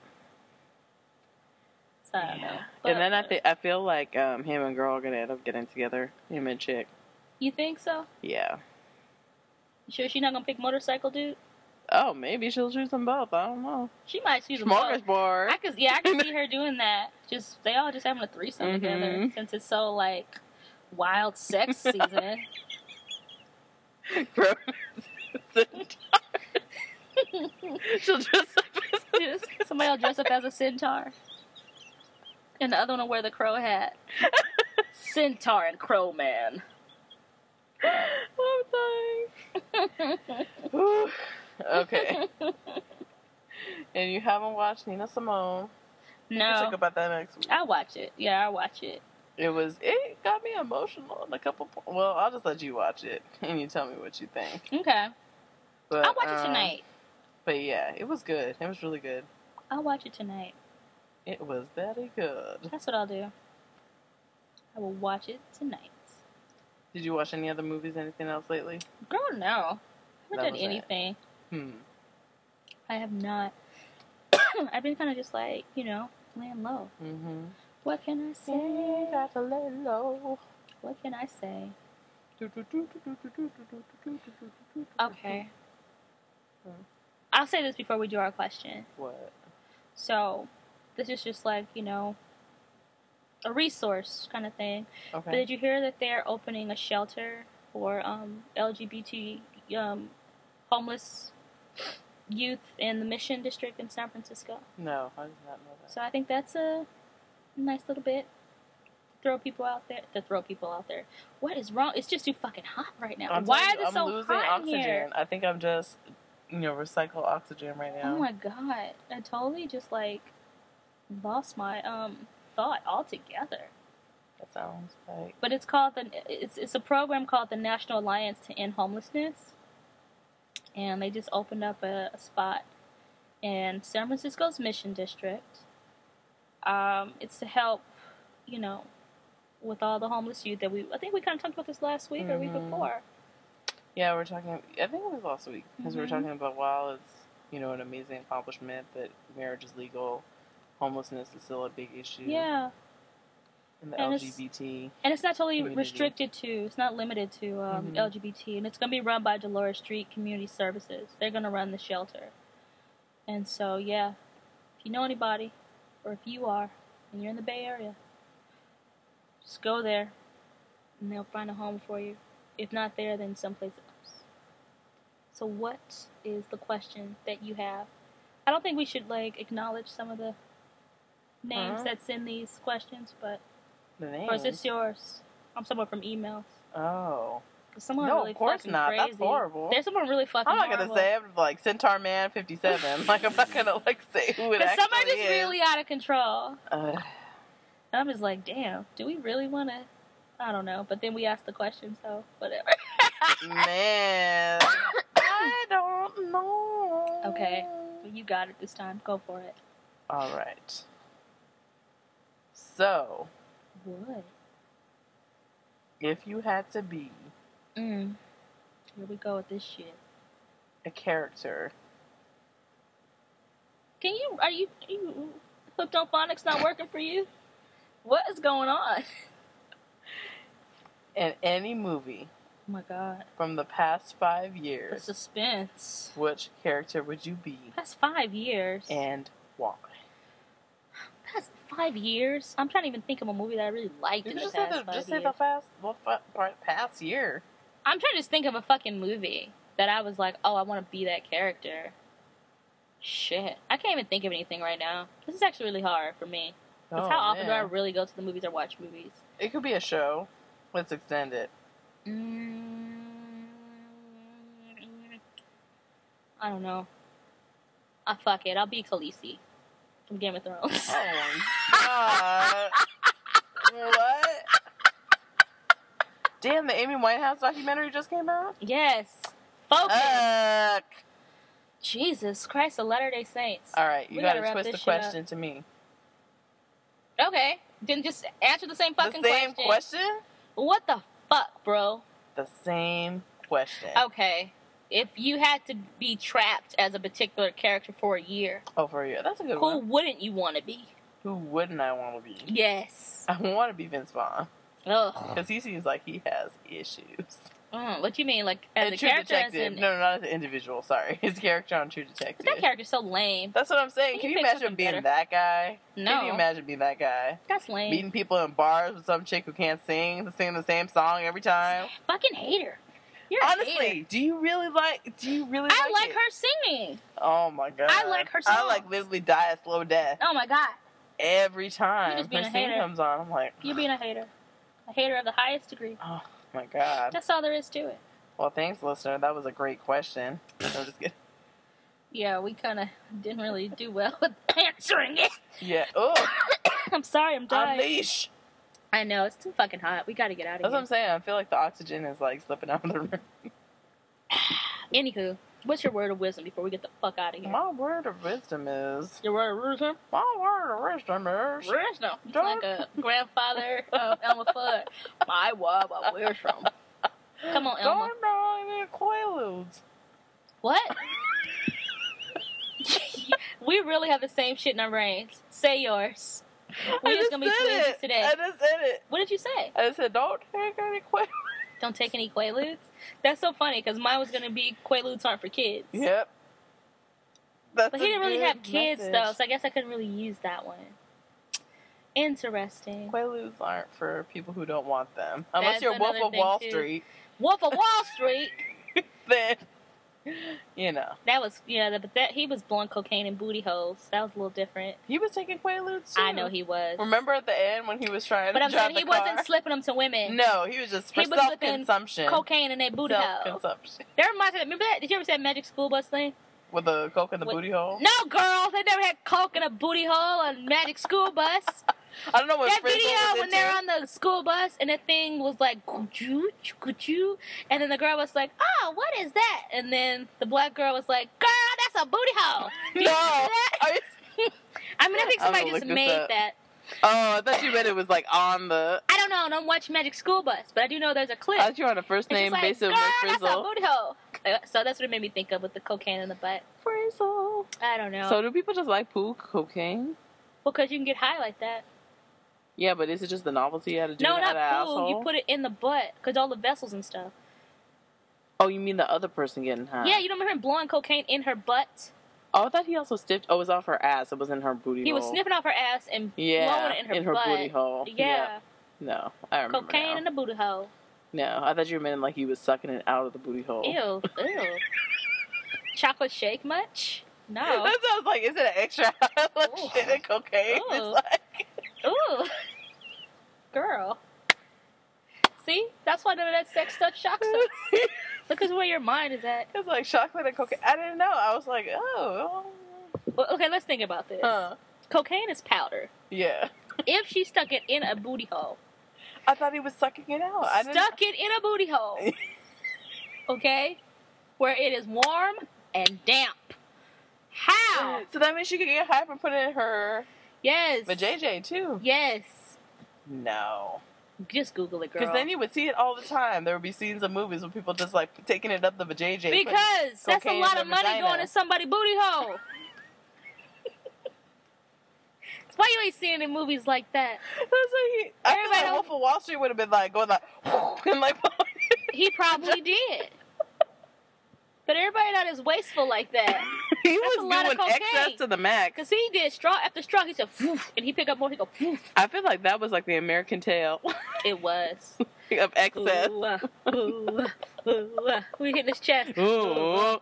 So I don't know. and then I But- think I feel like um, him and girl are gonna end up getting together. Him and chick. you think so? Yeah. You sure she's not gonna pick motorcycle dude? Oh, maybe she'll choose them both. I don't know. She might choose them both. Smorgasbord. I could, yeah, I can see her doing that. Just they all just having a threesome together Mhm. since it's so like wild sex season. she'll dress up as Just somebody will dress up as a centaur, and the other one will wear the crow hat. Centaur and crow man. I'm dying. Okay. And you haven't watched Nina Simone. No, talk about that next week. I'll watch it. Yeah, I'll watch it. It was. It got me emotional in a couple. Po- well, I'll just let you watch it and you tell me what you think. Okay, But, I'll watch it um, tonight. But yeah, it was good. It was really good. I'll watch it tonight. It was very good. That's what I'll do. I will watch it tonight. Did you watch any other movies? Anything else lately? Girl, no. I haven't That done it. anything. Hmm. I have not. I've been kind of just like, you know, laying low. Mm-hmm. What can I say? Got to lay low. What can I say? Okay. Hmm. I'll say this before we do our question. What? So, this is just like, you know, a resource kind of thing. But did you hear that they're opening a shelter for um, LGBT um, homeless youth in the Mission District in San Francisco? No, I did not know that. So I think that's a nice little bit to throw people out there. To throw people out there. What is wrong? It's just too fucking hot right now. I'm Why is it I'm so losing hot oxygen. here? I think I'm just, you know, recycle oxygen right now. Oh my god! I totally just like lost my um thought altogether. That sounds like. But it's called the it's it's a program called the National Alliance to End Homelessness, and they just opened up a, a spot in San Francisco's Mission District. Um, it's to help, you know, with all the homeless youth that we. I think we kind of talked about this last week or week Mhm. before. Yeah, we're talking. I think it was last week because we were Mhm. talking about while it's you know an amazing accomplishment that marriage is legal, homelessness is still a big issue. Yeah, in the And it's- LGBT. and it's not totally Community. restricted to. It's not limited to um, Mhm. LGBT, and it's going to be run by Dolores Street Community Services. They're going to run the shelter, and so yeah, if you know anybody, or if you are, and you're in the Bay Area, just go there, and they'll find a home for you. If not there, then someplace else. So, what is the question that you have? I don't think we should like acknowledge some of the names Huh? that's in these questions, but or is this yours? I'm someone from emails. Oh. Someone No, really of course not. Crazy. That's horrible. There's someone really fucking. I'm not gonna horrible. say I'm like Centaur Man 57. like I'm not gonna like say who it actually somebody just is. really out of control. And I'm just like, damn, do we really want to? I don't know. But then we asked the question, so whatever. man, I don't know. Okay. you got it this time. Go for it. All right. So, What? if you had to be Mm. Here we go with this shit. a character, Can you? Are you? you hooked on phonics not working for you? What is going on? in any movie Oh my god. from the past five The years, suspense. which character would you be That's five years. and why? That's five years. I'm trying to even think of a movie that I really liked You in the just past say the five just say years. the past well, past year. I'm trying to just think of a fucking movie that I was like, oh, I want to be that character. Shit, I can't even think of anything right now. This is actually really hard for me. Because Oh, how often do I really go to the movies or watch movies? It could be a show. Let's extend it. Mm, I don't know. Ah, fuck it. I'll be Khaleesi Game of Thrones. Oh my god. what? Damn, the Amy Winehouse documentary just came out? yes. Focus. Fuck. Jesus Christ, the Latter Day Saints. Alright, you We gotta, gotta twist the shit up. question to me. Okay. Then just answer the same fucking the same question. question? What the fuck, bro? The same question. Okay. If you had to be trapped as a particular character for a year, Oh, for you. That's a good who one. Who wouldn't you want to be? Who wouldn't I want to be? Yes. I want to be Vince Vaughn. Ugh. Because he seems like he has issues. Mm, what do you mean, like as And a True character? Detective. in, No, no, not as an individual. Sorry. His character on True Detective. but that character's so lame. That's what I'm saying. You Can you imagine being better. that guy? No, Can you imagine being that guy? that's lame. Meeting people in bars with some chick who can't sing, singing the same song every time. Fucking hate her. You're. Honestly, do you really like? Do you really I like, like her singing. Oh my god, I like her singing. I like literally die a slow death Oh my god, every time her hater. comes on. I'm like, you're being a hater. A hater of the highest degree. oh my god. That's all there is to it. Well, thanks, listener. That was a great question. I'm just kidding. Yeah, we kind of didn't really do well with answering it. Yeah. Oh, I'm sorry, I'm dying. unleash. I know it's too fucking hot. We got to get out of here. That's what. I'm saying. I feel like the oxygen is like slipping out of the room. Anywho, what's your word of wisdom before we get the fuck out of here? My word of wisdom is. Your word of wisdom? My word of wisdom is. Wisdom. It's like a grandfather of Elmer Fudd. My word of wisdom. Come on, Elmer. Don't buy any Quaaludes. What? we really have the same shit in our brains. Say yours. We're I just gonna be twins it. today. I just said it. What did you say? I said, don't take any Quaaludes. Don't take any Quaaludes? That's so funny because mine was gonna be Quaaludes aren't for kids. Yep. That's But he didn't really have kids message. though, so I guess I couldn't really use that one. Interesting. Quaaludes aren't for people who don't want them. Unless That's you're Wolf of Wall too. Street, Wolf of Wall Street. then you know That was yeah, that- but that he was blowing cocaine in booty holes. That was a little different. he was taking Quaaludes too. I know he was. Remember at the end when he was trying to, but to I'm saying he car? wasn't slipping them to women. No, he was just for He was self consumption. Cocaine in their booty hole. Self consumption That reminds me. Remember that? Did you ever see that Magic School Bus thing? With the coke in the With- booty hole. No, girl, they never had coke in a booty hole on Magic School Bus. I don't know what that video when they're on the school bus and the thing was like "Cuchoo, cuchoo," and then the girl was like, "Oh, what is that?" And then the black girl was like, "Girl, that's a booty hole." No, that? You- I mean, if think somebody just made up. that. Oh, I thought you meant it was like on the. I don't know. I don't watch Magic School Bus, but I do know there's a clip. I thought you were on a first name like, basis Girl, with that's a Frizzle. booty hole. So that's what it made me think of with the cocaine in the butt. Frizzle. I don't know. So do people just like poo cocaine? Well, because you can get high like that. Yeah, but is it just the novelty out of doing No, it not out asshole? You put it in the butt because all the vessels and stuff. Oh, you mean the other person getting high? Yeah, you don't remember him blowing cocaine in her butt? Oh, I thought he also sniffed. Oh, it was off her ass. It was in her booty hole. He hole. was sniffing off her ass and Yeah, blowing it in her butt. booty hole. Yeah, No, I remember cocaine now. in the booty hole. No, I thought you meant like he was sucking it out of the booty hole. Ew, ew. Chocolate shake much? No. That sounds like is it an extra Ooh. shit and cocaine? Ooh. It's like Ooh, girl. See, that's why none of that sex stuff shocks us. Look at where your mind is at. it's like chocolate and cocaine. I didn't know. I was like, oh, Well, okay, let's think about this. huh. Cocaine is powder. Yeah. If she stuck it in a booty hole, I thought he was sucking it out. I stuck it in a booty hole, okay, where it is warm and damp. How? So that means she could get high and put it in her Yes. But JJ too. Yes. No. Just Google it, girl. Because then you would see it all the time. There would be scenes of movies with people just like taking it up the vajayjay. because that's a lot of money vagina. going to somebody booty hole. That's why you ain't seeing in movies like that. That's what he. I feel Everybody like don't- Wolf of Wall Street would have been like going like and like. He probably did. But everybody not as wasteful like that. he That's was a lot of doing excess to the max. Cause he did straw after straw. He said, "Phew," and he pick up more. He go, "Phew." I feel like that was like the American tale it was. of excess. Ooh, uh, ooh, uh, ooh, uh. We hitting his chest. Ooh.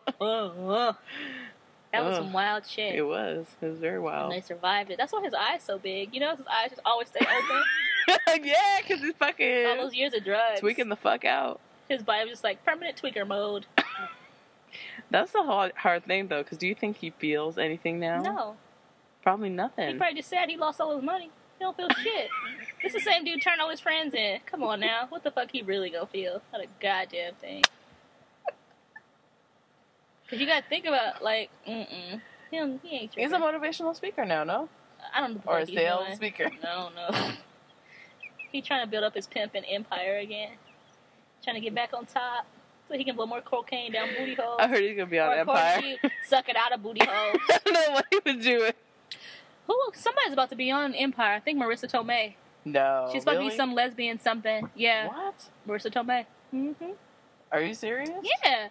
That was Ugh. some wild shit. It was. It was very wild. And they survived it. That's why his eyes so big. You know, his eyes just always stay open. yeah, because he's fucking All those years of drugs. tweaking the fuck out. His body was just like permanent tweaker mode. That's the hard, hard thing though, because do you think he feels anything now? No. Probably nothing. He probably just said he lost all his money. He don't feel shit. This the same dude turned all his friends in. Come on now. What the fuck he really gonna feel? Not a goddamn thing. Cause you gotta think about like, mm-mm. He, he ain't He's a motivational speaker now, no? I don't know Or a sales doing. speaker. No, no. he trying to build up his pimp and empire again. Trying to get back on top so he can blow more cocaine down booty holes. I heard he's gonna be on or Empire. suck it out of booty holes. I don't know what he was doing. Who? Somebody's about to be on Empire. I think Marisa Tomei. No. She's supposed really? to be some lesbian something. Yeah, What? Marisa Tomei. Mm-hmm. Are you serious? Yeah,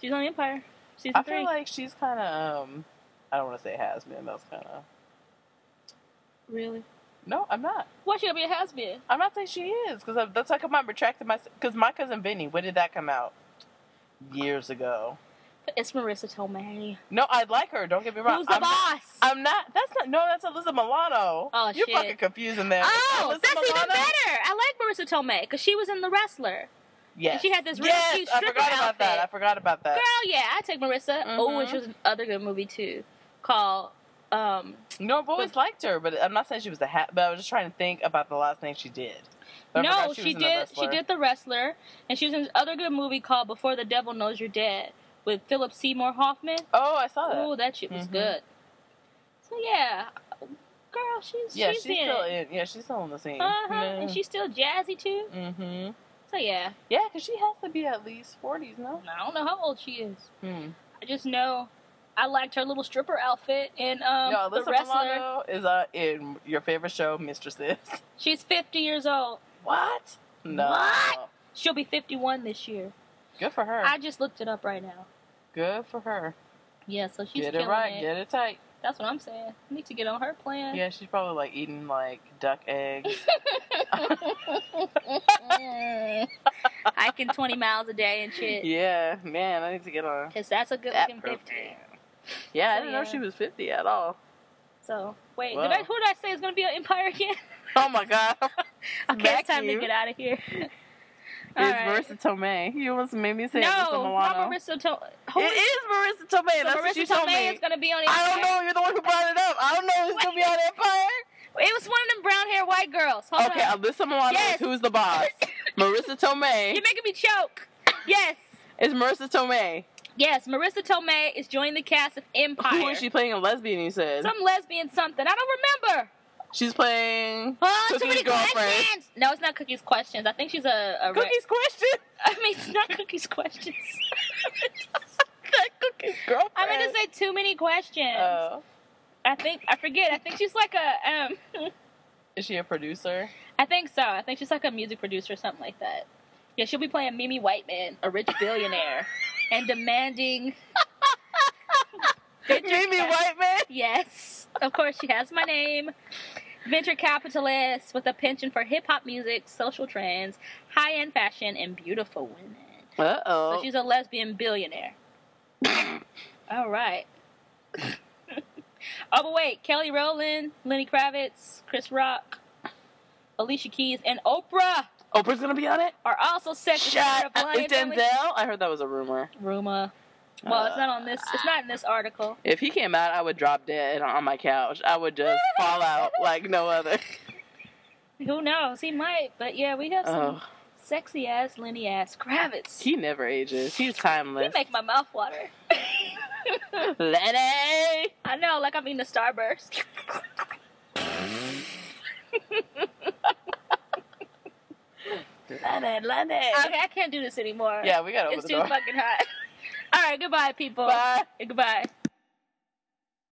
She's on the Empire. Season I three. feel like she's kind of um. I don't want to say has been. That's kind of. really? No, I'm not. Why she gonna be a has been? I'm not saying she is because that's like I'm retracting my because my cousin Vinny. When did that come out? Years ago. It's Marisa Tomei. No, I like her. Don't get me wrong. Who's the I'm Not, boss? I'm not. That's not. No, that's Alyssa Milano. Oh, You're shit. fucking confusing there. oh, Alyssa that's even better. I like Marisa Tomei because she was in The Wrestler. Yes. she had this really yes, cute I stripper forgot about that. I forgot about that. Girl, yeah, I take Marisa. Oh, and she was another good movie too, called um. No, I've always liked her, but I'm not saying she was a hat. But I was just trying to think about the last thing she did. But no, she, The did. She did The Wrestler, and she was in this other good movie called Before the Devil Knows You're Dead with Philip Seymour Hoffman. Oh, I saw that. Oh, that shit was Mhm. good. So yeah, girl, she's yeah, she's, she's in still it. in. Yeah, she's still in the scene. Uh huh, and she's still jazzy too. Mm-hmm. So yeah, Yeah, because she has to be at least 40s, no? I don't know how old she is. Hmm. I just know I liked her little stripper outfit and um, no, the Alyssa wrestler. Milano is uh, in your favorite show, Mistresses. She's 50 years old. What? No. What? She'll be 51 this year. Good for her. I just looked it up right now. Good for her. Yeah, so she's get it right. it. Get it tight. That's what I'm saying. I need to get on her plan. Yeah, she's probably like eating like duck eggs. Hiking 20 miles a day and shit. yeah, man, I need to get on Cause that's a good that looking 50. program. Yeah, I didn't know she was 50 at all. So wait, did I, who did I say is gonna be on Empire again? Oh my god. okay, Back it's time you. to get out of here. It's right. Marisa Tomei. You almost made me say Alyssa No, Milano. not Marisa Tomei. It is- is Marisa Tomei. so That's what Marisa she told Tomei me. is gonna be on Empire. I don't know. You're the one who brought it up. I don't know who's gonna be on Empire. It was one of them brown hair white girls. Hold on. Okay, on. Alyssa Milano. Yes. Who's the boss? Marisa Tomei You're making me choke. Yes. It's Marisa Tomei. Yes, Marisa Tomei is joining the cast of Empire. Who is she playing a lesbian? You said Some lesbian something. I don't remember. She's playing Oh, too Cookie's many girlfriend. questions. No, it's not Cookie's questions. I think she's a, a Cookie's question. I mean, it's not Cookie's questions. that Cookie's girlfriend. I'm gonna say too many questions. Oh. I think I forget. I think she's like a um. is she a producer? I think so. I think she's like a music producer or something like that. Yeah, she'll be playing Mimi Whiteman, a rich billionaire, and demanding. Mimi Whiteman. Yes, of course she has my name. Venture capitalist with a penchant for hip hop music, social trends, high end fashion, and beautiful women. Uh oh. So she's a lesbian billionaire. All right. oh, but wait, Kelly Rowland, Lenny Kravitz, Chris Rock, Alicia Keys, and Oprah Oprah's gonna be on it. are also set Shut up. Is Denzel? I heard that was a rumor. Rumor. Well, it's not on this. It's not in this article. If he came out, I would drop dead on my couch. I would just fall out like no other. Who knows? He might. But yeah, we have some Oh, sexy ass Lenny ass Kravitz. he never ages. He's timeless. He make my mouth water. Lenny. I know, like I'm eating a Starburst. Lenny, Lenny. Okay, I can't do this anymore. Yeah, we gotta it's too door. fucking hot. All right, goodbye, people. Bye. Goodbye.